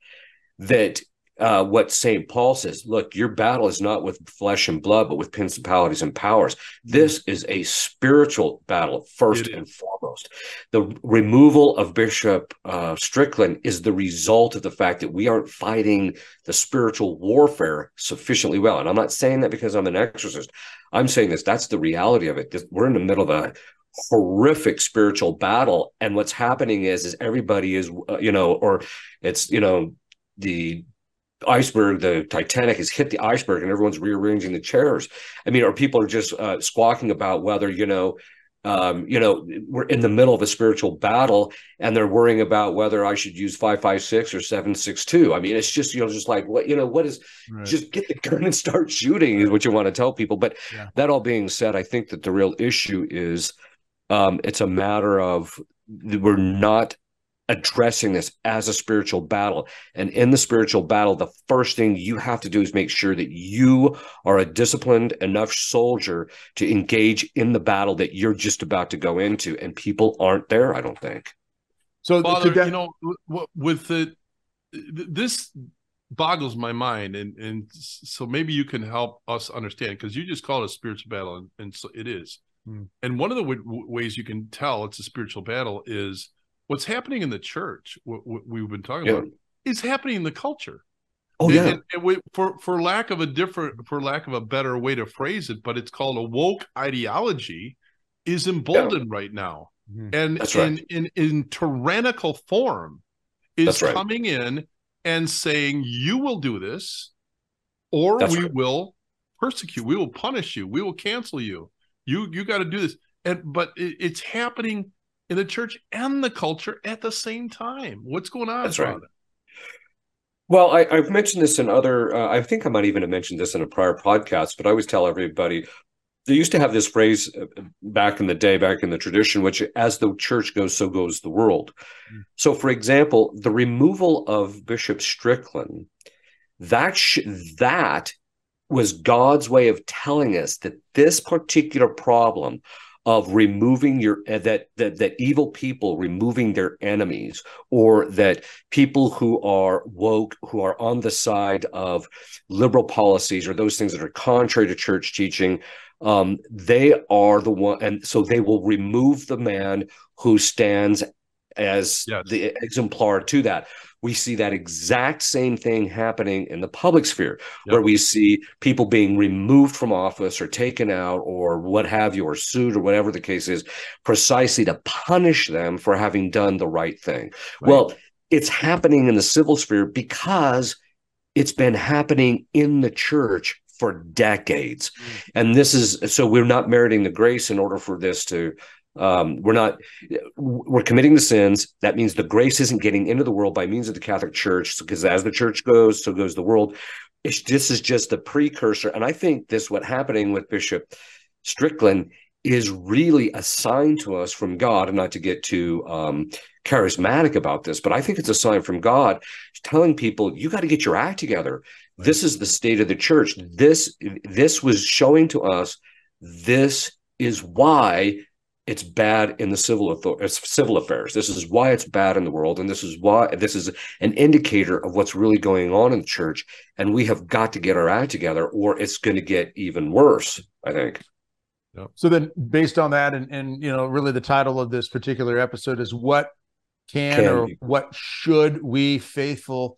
that uh, what St. Paul says look, your battle is not with flesh and blood, but with principalities and powers. This is a spiritual battle, first and foremost. The removal of Bishop uh, Strickland is the result of the fact that we aren't fighting the spiritual warfare sufficiently well. And I'm not saying that because I'm an exorcist. I'm saying this, that's the reality of it. We're in the middle of a horrific spiritual battle and what's happening is is everybody is uh, you know or it's you know the iceberg, the Titanic has hit the iceberg and everyone's rearranging the chairs. I mean, or people are just uh, squawking about whether, you know, um, you know, we're in the middle of a spiritual battle and they're worrying about whether I should use 556 or 762. I mean, it's just, you know, just like what, you know, what is right. just get the gun and start shooting is what you want to tell people. But yeah. that all being said, I think that the real issue is um, it's a matter of we're not addressing this as a spiritual battle. And in the spiritual battle, the first thing you have to do is make sure that you are a disciplined enough soldier to engage in the battle that you're just about to go into. And people aren't there, I don't think. So, Father, you know, with the this boggles my mind, and and so maybe you can help us understand because you just call it a spiritual battle, and, and so it is. Hmm. And one of the w- ways you can tell it's a spiritual battle is what's happening in the church, what, what we've been talking yeah. about, is happening in the culture. Oh yeah. And, and we, for for lack of a different, for lack of a better way to phrase it, but it's called a woke ideology, is emboldened yeah. right now, mm-hmm. and right. in, in in tyrannical form, is right. coming in and saying you will do this, or That's we right. will persecute, we will punish you, we will cancel you. You you got to do this, and but it, it's happening in the church and the culture at the same time. What's going on? That's right. Well, I, have mentioned this in other. Uh, I think I might even have mentioned this in a prior podcast, but I always tell everybody they used to have this phrase uh, back in the day, back in the tradition, which as the church goes, so goes the world. Mm. So, for example, the removal of Bishop Strickland, that sh- that was God's way of telling us that this particular problem of removing your uh, that that that evil people removing their enemies or that people who are woke who are on the side of liberal policies or those things that are contrary to church teaching um, they are the one and so they will remove the man who stands as Yes. the exemplar to that. We see that exact same thing happening in the public sphere, where we see people being removed from office or taken out or what have you, or sued or whatever the case is, precisely to punish them for having done the right thing. Right. Well, it's happening in the civil sphere because it's been happening in the church for decades. Mm. And this is so we're not meriting the grace in order for this to um we're not we're committing the sins. That means the grace isn't getting into the world by means of the catholic church because as the church goes so goes the world. It's, this is just a precursor and i think this what happening with bishop strickland is really a sign to us from god and not to get too um charismatic about this but i think it's a sign from god telling people you got to get your act together. This is the state of the church. This this was showing to us this is why it's bad in the civil author- uh, civil affairs. This is why it's bad in the world, and this is why this is an indicator of what's really going on in the church. And we have got to get our act together, or it's going to get even worse. I think. So then, based on that, and and you know, really the title of this particular episode is what can, Can or we- what should we faithful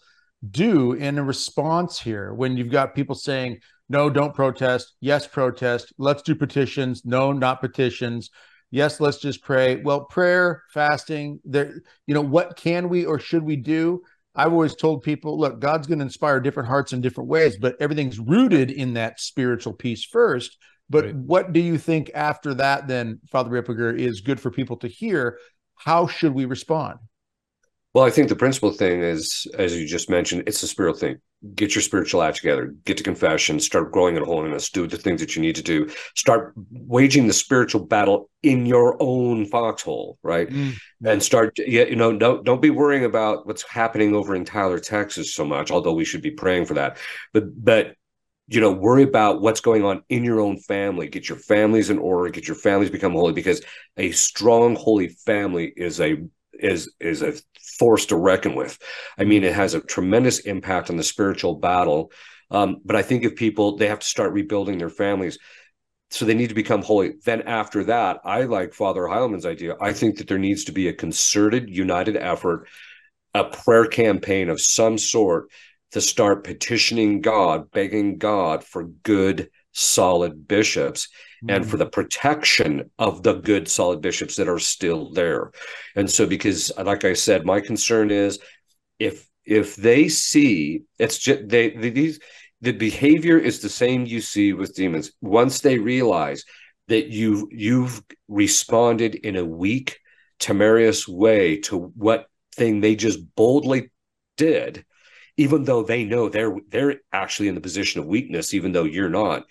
do in a response here when you've got people saying no, don't protest. Yes, protest. Let's do petitions. No, not petitions. Yes, let's just pray. Well, prayer, fasting, there, you know, what can we or should we do? I've always told people, look, God's going to inspire different hearts in different ways, but everything's rooted in that spiritual piece first. But Right. what do you think after that, then, Father Ripperger, is good for people to hear? How should we respond? Well, I think the principal thing is, as you just mentioned, it's a spiritual thing. Get your spiritual act together, get to confession, start growing in holiness, do the things that you need to do, start waging the spiritual battle in your own foxhole, right? Mm, and start yeah you know don't don't be worrying about what's happening over in Tyler Texas so much although we should be praying for that. But but you know worry about what's going on in your own family. Get your families in order. Get your families become holy because a strong holy family is a is is a force to reckon with i mean it has a tremendous impact on the spiritual battle um, but i think if people they have to start rebuilding their families so they need to become holy. Then after that, I like Father Heilman's idea. I think that there needs to be a concerted, united effort, a prayer campaign of some sort to start petitioning God, begging God for good, solid bishops and for the mm-hmm. protection of the good, solid bishops that are still there. And so, because like I said, my concern is if if they see it's just they, they these the behavior is the same you see with demons once they realize that you you've responded in a weak temerarious way to what thing they just boldly did even though they know they're they're actually in the position of weakness even though you're not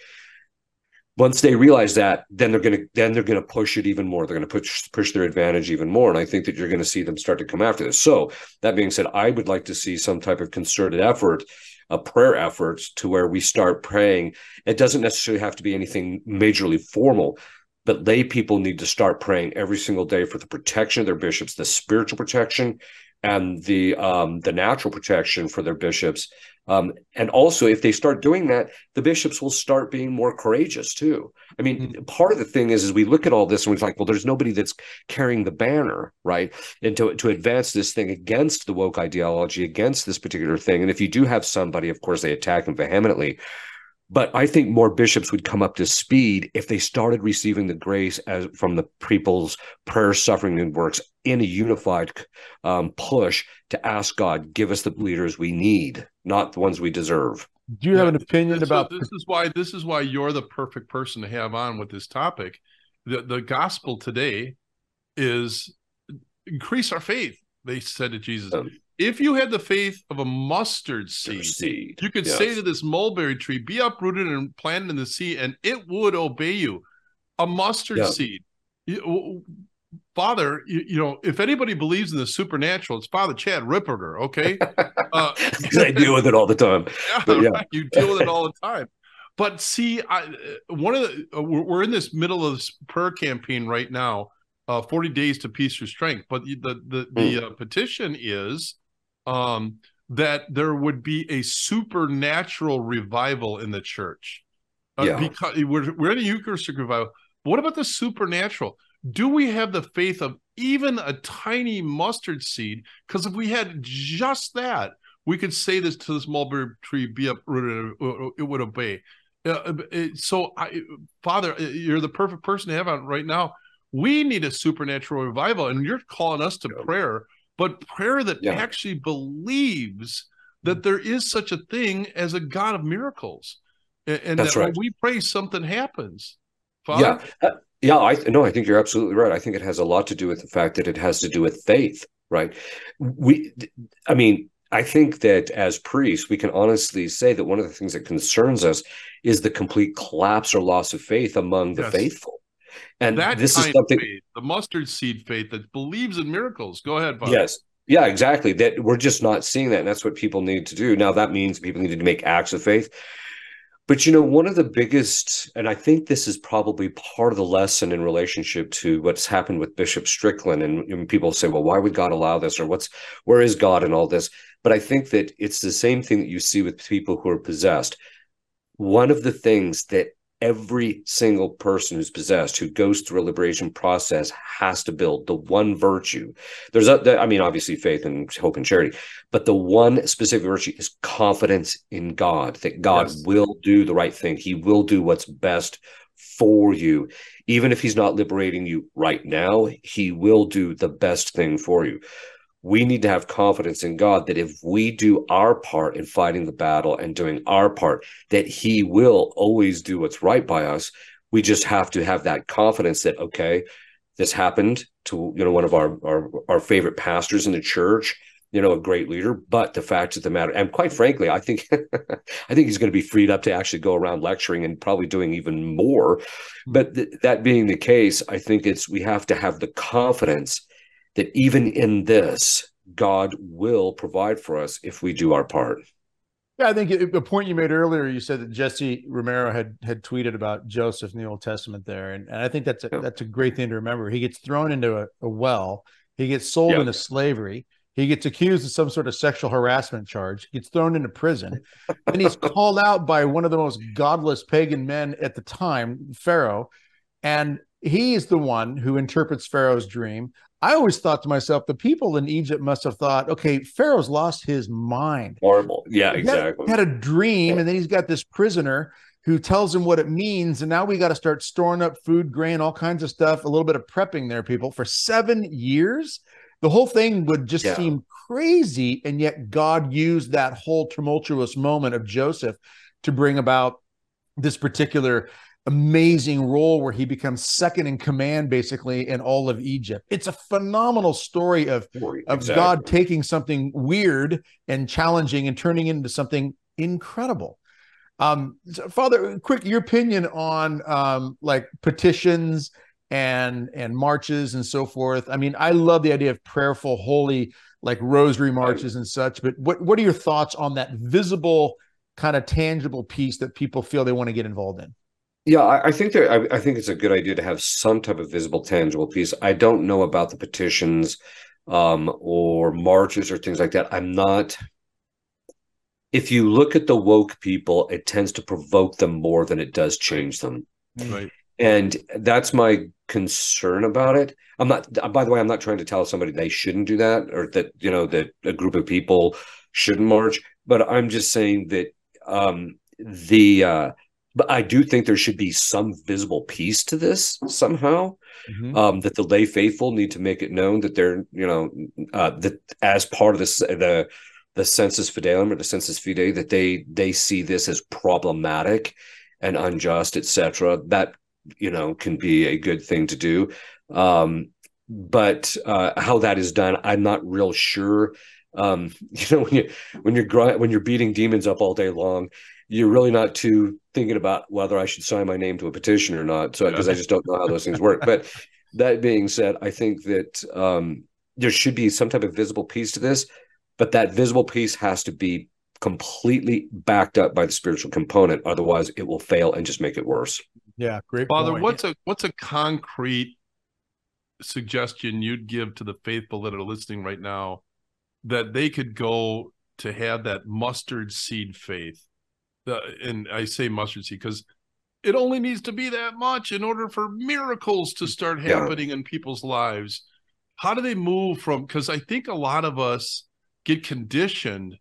once they realize that then they're to then they're to push it even more. They're to push push their advantage even more. And i think that you're to see them start to come after this. So that being said i would like to see some type of concerted effort a prayer effort to where we start praying. It doesn't necessarily have to be anything majorly formal but lay people need to start praying every single day for the protection of their bishops the spiritual protection and the um, the natural protection for their bishops um, and also if they start doing that the bishops will start being more courageous too. I mean part of the thing is is we look at all this and we're like well there's nobody that's carrying the banner right and to, to advance this thing against the woke ideology against this particular thing. And if you do have somebody of course they attack them vehemently. But I think more bishops would come up to speed if they started receiving the grace as from the people's prayer, suffering, and works in a unified um, push to ask God, give us the leaders we need, not the ones we deserve. Do you have an opinion So about this is why this is why you're the perfect person to have on with this topic. The the gospel today is increase our faith. They said to Jesus, Um, if you had the faith of a mustard seed, Seed. you could Yes. say to this mulberry tree, "Be uprooted and planted in the sea, and it would obey you." A mustard Yeah. seed, You- Father. You, you know, if anybody believes in the supernatural, it's Father Chad Ripperger. Okay, uh, I deal with it all the time. yeah, yeah. right. you deal with it all the time. But see, I, uh, one of the uh, we're, we're in this middle of this prayer campaign right now, uh, forty days to peace through strength. But the the the, the Hmm. uh, petition is um, that there would be a supernatural revival in the church. Uh, Yeah. because we're we're in a Eucharistic revival. But what about the supernatural? Do we have the faith of even a tiny mustard seed? Because if we had just that, we could say this to this mulberry tree, be uprooted, it would obey. Uh, so, I, Father, uh, you're the perfect person to have on right now. We need a supernatural revival, and you're calling us to yeah. prayer, but prayer that yeah. actually believes that there is such a thing as a God of miracles, and, and that right. when we pray, something happens. Father? Yeah, uh, yeah. I no, I think you're absolutely right. I think it has a lot to do with the fact that it has to do with faith, right? We, I mean, I think that as priests, we can honestly say that one of the things that concerns us is the complete collapse or loss of faith among the yes. faithful. And that this is something faith, the mustard seed faith that believes in miracles. Go ahead, Bob. Yes. Yeah, exactly. That we're just not seeing that. And that's what people need to do. Now that means people need to make acts of faith. But you know, one of the biggest, and I think this is probably part of the lesson in relationship to what's happened with Bishop Strickland. And, and people say, well, why would God allow this? Or what's where is God in all this? But I think that it's the same thing that you see with people who are possessed. One of the things that every single person who's possessed who goes through a liberation process has to build the one virtue. There's a i mean obviously faith and hope and charity but the one specific virtue is confidence in god that god yes. will do the right thing. He will do what's best for you. Even if he's not liberating you right now he will do the best thing for you we need to have confidence in God that if we do our part in fighting the battle and doing our part, that He will always do what's right by us. We just have to have that confidence that, okay, this happened to you know one of our our, our favorite pastors in the church you know a great leader but the fact of the matter and quite frankly i think i think he's going to be freed up to actually go around lecturing and probably doing even more but th- that being the case i think it's we have to have the confidence that even in this, God will provide for us if we do our part. Yeah, I think the point you made earlier, you said that Jesse Romero had had tweeted about Joseph in the Old Testament there, and, and I think that's a, yeah. that's a great thing to remember. He gets thrown into a, a well, he gets sold yeah. into slavery, he gets accused of some sort of sexual harassment charge, gets thrown into prison, and he's called out by one of the most godless pagan men at the time, Pharaoh, and he is the one who interprets Pharaoh's dream. I always thought to myself, the people in Egypt must have thought, okay, Pharaoh's lost his mind. Horrible. Yeah, exactly. Had, had a dream, and then he's got this prisoner who tells him what it means. And now we got to start storing up food, grain, all kinds of stuff, a little bit of prepping there, people, for seven years. The whole thing would just yeah. seem crazy. And yet God used that whole tumultuous moment of Joseph to bring about this particular amazing role where he becomes second in command basically in all of Egypt. It's a phenomenal story of, exactly. of God taking something weird and challenging and turning it into something incredible. Um, so Father, quick, your opinion on um, like petitions and and marches and so forth. I mean, I love the idea of prayerful, holy, like rosary marches and such. But what what are your thoughts on that visible, kind of tangible piece that people feel they want to get involved in? Yeah, I, I think that I, I, think it's a good idea to have some type of visible, tangible piece. I don't know about the petitions um, or marches or things like that. I'm not. If you look at the woke people, it tends to provoke them more than it does change them. Right. And that's my concern about it. I'm not. By the way, I'm not trying to tell somebody they shouldn't do that or that you know that a group of people shouldn't march. But I'm just saying that um, the uh, but I do think there should be some visible piece to this somehow. Mm-hmm. Um, that the lay faithful need to make it known that they're, you know, uh, that as part of this the the sensus fidelium or the sensus fidei that they they see this as problematic and unjust, etc. That you know can be a good thing to do. Um, but uh, how that is done, I'm not real sure. Um, you know, when you when you're when you're beating demons up all day long, you're really not too thinking about whether I should sign my name to a petition or not. So because yeah. I just don't know how those things work. But that being said, I think that um, there should be some type of visible piece to this, but that visible piece has to be completely backed up by the spiritual component. Otherwise, it will fail and just make it worse. Yeah, great. Father, point. what's a what's a concrete suggestion you'd give to the faithful that are listening right now that they could go to have that mustard seed faith? The and I say mustard seed because it only needs to be that much in order for miracles to start happening yeah. in people's lives. How do they move from? Because I think a lot of us get conditioned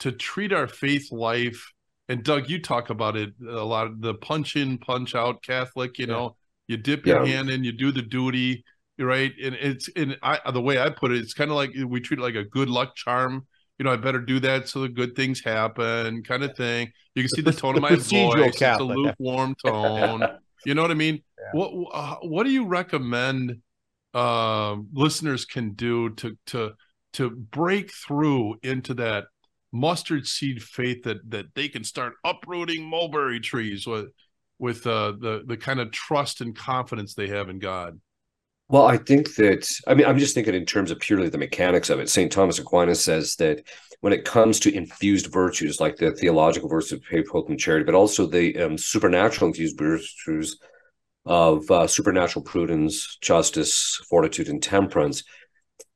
to treat our faith life. And Doug, you talk about it a lot. of The punch in, punch out Catholic. You yeah. know, you dip your hand in, you do the duty, right? And it's in I, the way I put it, it's kind of like we treat it like a good luck charm you know, I better do that so the good things happen, kind of thing. You can see the tone of my voice; Catholic. it's a lukewarm tone. you know what I mean? Yeah. What uh, What do you recommend uh, listeners can do to to to break through into that mustard seed faith that that they can start uprooting mulberry trees with with uh, the the kind of trust and confidence they have in God? Well, I think that, I mean, I'm just thinking in terms of purely the mechanics of it. St. Thomas Aquinas says that when it comes to infused virtues, like the theological virtues of faith, hope, and charity, but also the um, supernatural infused virtues of uh, supernatural prudence, justice, fortitude, and temperance,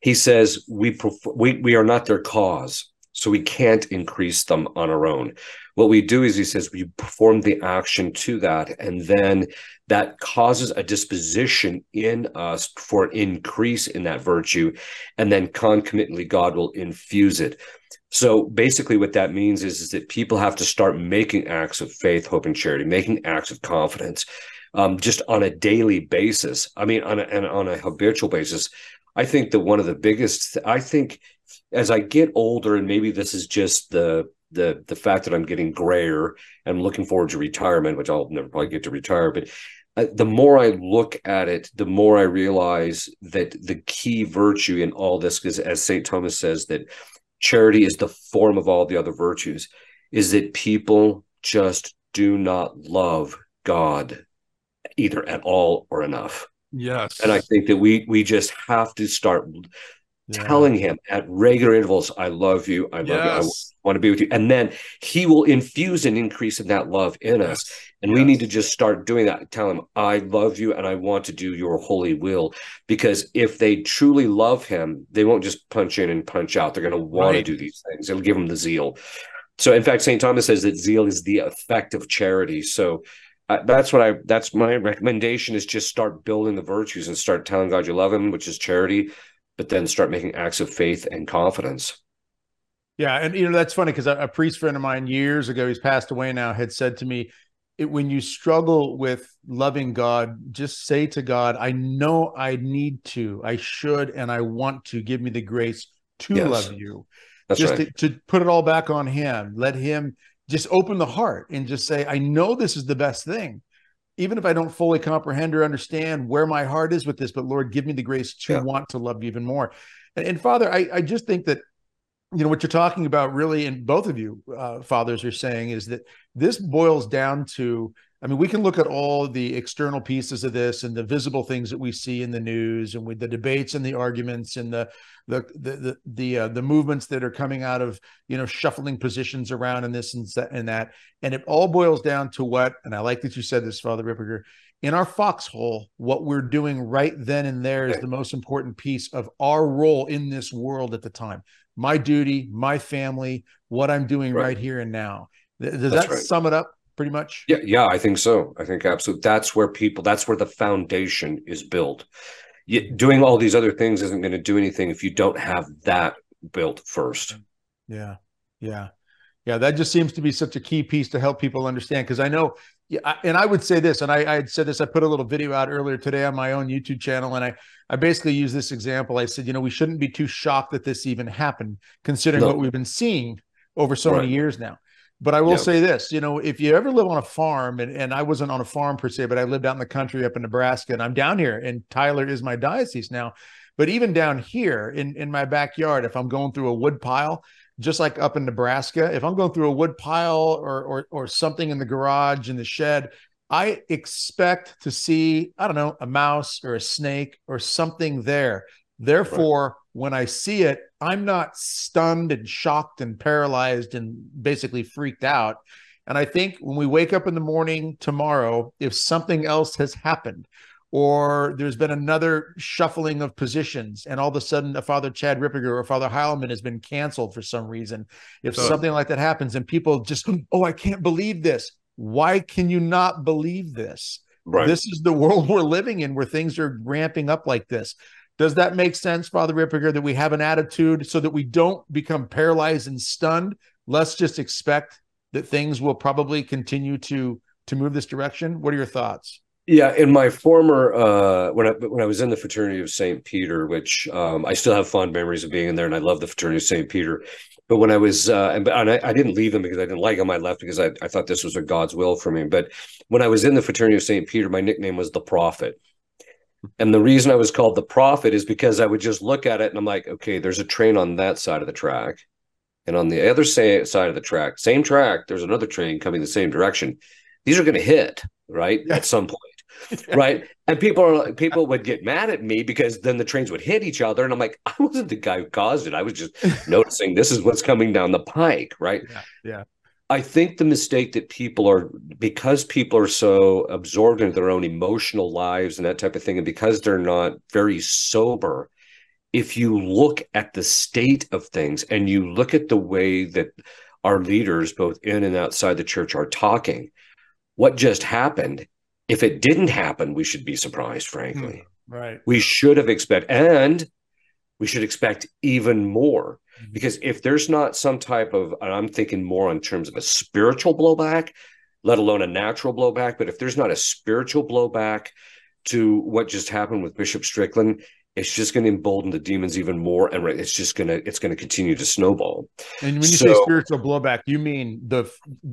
he says we, we we are not their cause, so we can't increase them on our own. What we do is, he says, we perform the action to that, and then that causes a disposition in us for an increase in that virtue and then concomitantly god will infuse it. So basically what that means is, is that people have to start making acts of faith hope and charity making acts of confidence um, just on a daily basis. I mean on a, and on a habitual basis. I think that one of the biggest i think as i get older and maybe this is just the the the fact that I'm getting grayer and looking forward to retirement, which I'll never probably get to retire, but the more I look at it, the more I realize that the key virtue in all this, because as St. Thomas says, that charity is the form of all the other virtues, is that people just do not love God either at all or enough. Yes. And I think that we we just have to start yeah. telling him at regular intervals, I love you, I love yes. you, I want to be with you. And then he will infuse an increase in that love in yes. us. And yes. we need to just start doing that. Tell him, I love you and I want to do your holy will. Because if they truly love him, they won't just punch in and punch out. They're going to want right. to do these things. It'll give them the zeal. So, in fact, St. Thomas says that zeal is the effect of charity. So, uh, that's what I. That's my recommendation: is just start building the virtues and start telling God you love Him, which is charity, but then start making acts of faith and confidence. Yeah, and you know that's funny because a, a, priest friend of mine years ago, he's passed away now, had said to me, it, "When you struggle with loving God, just say to God, I know I need to, I should, and I want to. Give me the grace to yes. love you. That's just right. to, to put it all back on Him. Let Him just open the heart and just say, I know this is the best thing." Even if I don't fully comprehend or understand where my heart is with this, but Lord, give me the grace to yeah. want to love you even more. And, and Father, I, I, just think that, you know, what you're talking about really, and both of you uh, fathers are saying is that this boils down to I mean, we can look at all the external pieces of this and the visible things that we see in the news, and with the debates and the arguments and the the the the the, uh, the movements that are coming out of you know shuffling positions around and this and that and that, and it all boils down to what. And I like that you said this, Father Ripperger. In our foxhole, what we're doing right then and there is the most important piece of our role in this world at the time. My duty, my family, what I'm doing right, right here and now. Does That's that right. sum it up? Pretty much? Yeah, yeah, I think so. I think absolutely. That's where people. That's where the foundation is built. You, hmm. doing all these other things isn't going to do anything if you don't have that built first. Yeah, yeah, yeah. That just seems to be such a key piece to help people understand. Because I know, yeah, and I would say this, and I, I had said this. I put a little video out earlier today on my own YouTube channel, and I, I basically use this example. I said, you know, we shouldn't be too shocked that this even happened, considering no. what we've been seeing over so right. many years now. But I will yep. say this, you know, if you ever live on a farm, and, and I wasn't on a farm per se, but I lived out in the country up in Nebraska, and I'm down here, and Tyler is my diocese now. But even down here in, in my backyard, if I'm going through a wood pile, just like up in Nebraska, if I'm going through a wood pile or or or something in the garage in the shed, I expect to see, I don't know, a mouse or a snake or something there. Therefore, when I see it, I'm not stunned and shocked and paralyzed and basically freaked out. And I think when we wake up in the morning tomorrow, if something else has happened, or there's been another shuffling of positions, and all of a sudden a Father Chad Ripperger or Father Heilman has been canceled for some reason, if so, something like that happens and people just, oh, I can't believe this, why can you not believe this? Right. This is the world we're living in where things are ramping up like this. Does that make sense, Father Ripperger, that we have an attitude so that we don't become paralyzed and stunned? Let's just expect that things will probably continue to to move this direction. What are your thoughts? Yeah, in my former uh, when I when I was in the fraternity of Saint Peter, which um, I still have fond memories of being in there, and I love the fraternity of Saint Peter. But when I was uh, and, and I, I, didn't leave them because I didn't like them. I left because I, I thought this was a God's will for me. But when I was in the fraternity of Saint Peter, my nickname was the Prophet. And the reason I was called the Prophet is because I would just look at it and I'm like, okay, there's a train on that side of the track, and on the other side of the track, same track, there's another train coming the same direction. These are going to hit right at some point right? And people are people would get mad at me because then the trains would hit each other, and I'm like, I wasn't the guy who caused it. I was just noticing this is what's coming down the pike, right? Yeah, yeah. I think the mistake that people are because people are so absorbed into their own emotional lives and that type of thing, and because they're not very sober. If you look at the state of things and you look at the way that our leaders, both in and outside the church, are talking, what just happened if it didn't happen, we should be surprised, frankly. Hmm, right. We should have expect and we should expect even more. Because if there's not some type of, I'm thinking more in terms of a spiritual blowback, let alone a natural blowback, but if there's not a spiritual blowback to what just happened with Bishop Strickland, it's just going to embolden the demons even more and it's just going to it's going to continue to snowball. And when you so, say spiritual blowback you mean the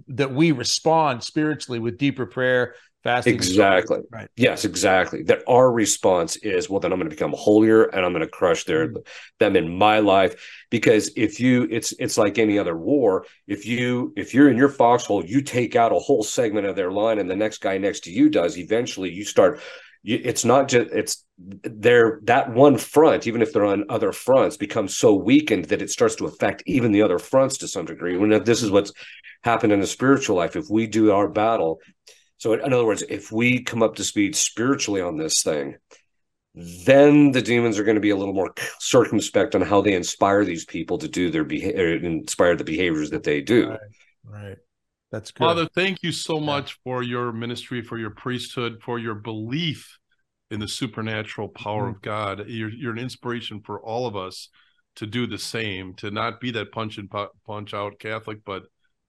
that we respond spiritually with deeper prayer fasting exactly. Right. Yes exactly. That our response is well then i'm going to become holier and i'm going to crush their mm-hmm. them in my life. Because if you it's it's like any other war. If you if you're in your foxhole you take out a whole segment of their line and the next guy next to you does eventually you start you, it's not just it's there that one front even if they're on other fronts becomes so weakened that it starts to affect even the other fronts to some degree. When this is what's happened in the spiritual life if we do our battle so, in other words, if we come up to speed spiritually on this thing, then the demons are going to be a little more circumspect on how they inspire these people to do their behavior, inspire the behaviors that they do. Right. right. That's good. Father, thank you so yeah. much for your ministry, for your priesthood, for your belief in the supernatural power mm-hmm. of God. You're, you're an inspiration for all of us to do the same, to not be that punch and punch out Catholic, but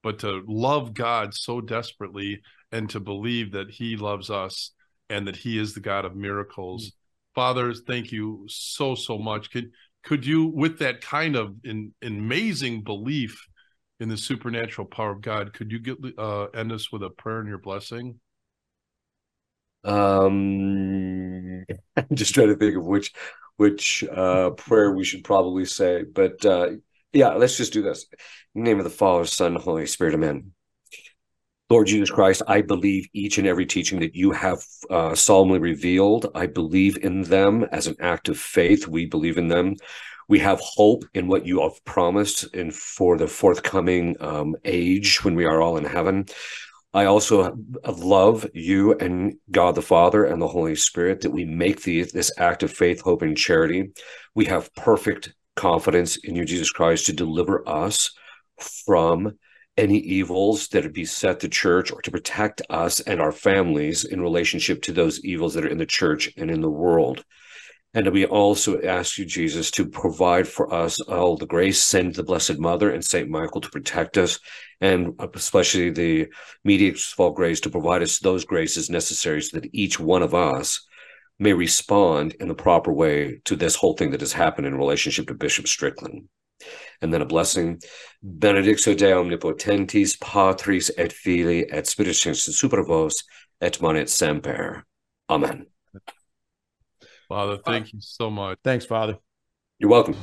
but to love God so desperately and to believe that he loves us and that he is the God of miracles. Mm-hmm. Fathers, thank you so so much. Could could you with that kind of in, amazing belief in the supernatural power of God, could you get uh, end us with a prayer and your blessing? Um I'm just trying to think of which which uh prayer we should probably say, but uh yeah, let's just do this. name of the Father, Son, Holy Spirit, Amen. Lord Jesus Christ, I believe each and every teaching that you have uh, solemnly revealed. I believe in them as an act of faith. We believe in them. We have hope in what you have promised and for the forthcoming um, age when we are all in heaven. I also love you and God the Father and the Holy Spirit that we make the, this act of faith, hope, and charity. We have perfect confidence in you, Jesus Christ, to deliver us from any evils that would be set the church or to protect us and our families in relationship to those evils that are in the church and in the world. And we also ask you, Jesus, to provide for us all the grace, send the Blessed Mother and Saint Michael to protect us, and especially the mediators of all grace to provide us those graces necessary so that each one of us may respond in the proper way to this whole thing that has happened in relationship to Bishop Strickland and then a blessing. Benedictio Dei omnipotentis, Patris et Filii et Spiritus super vos et manet semper. Amen. Father, thank you so much. Thanks, Father. You're welcome.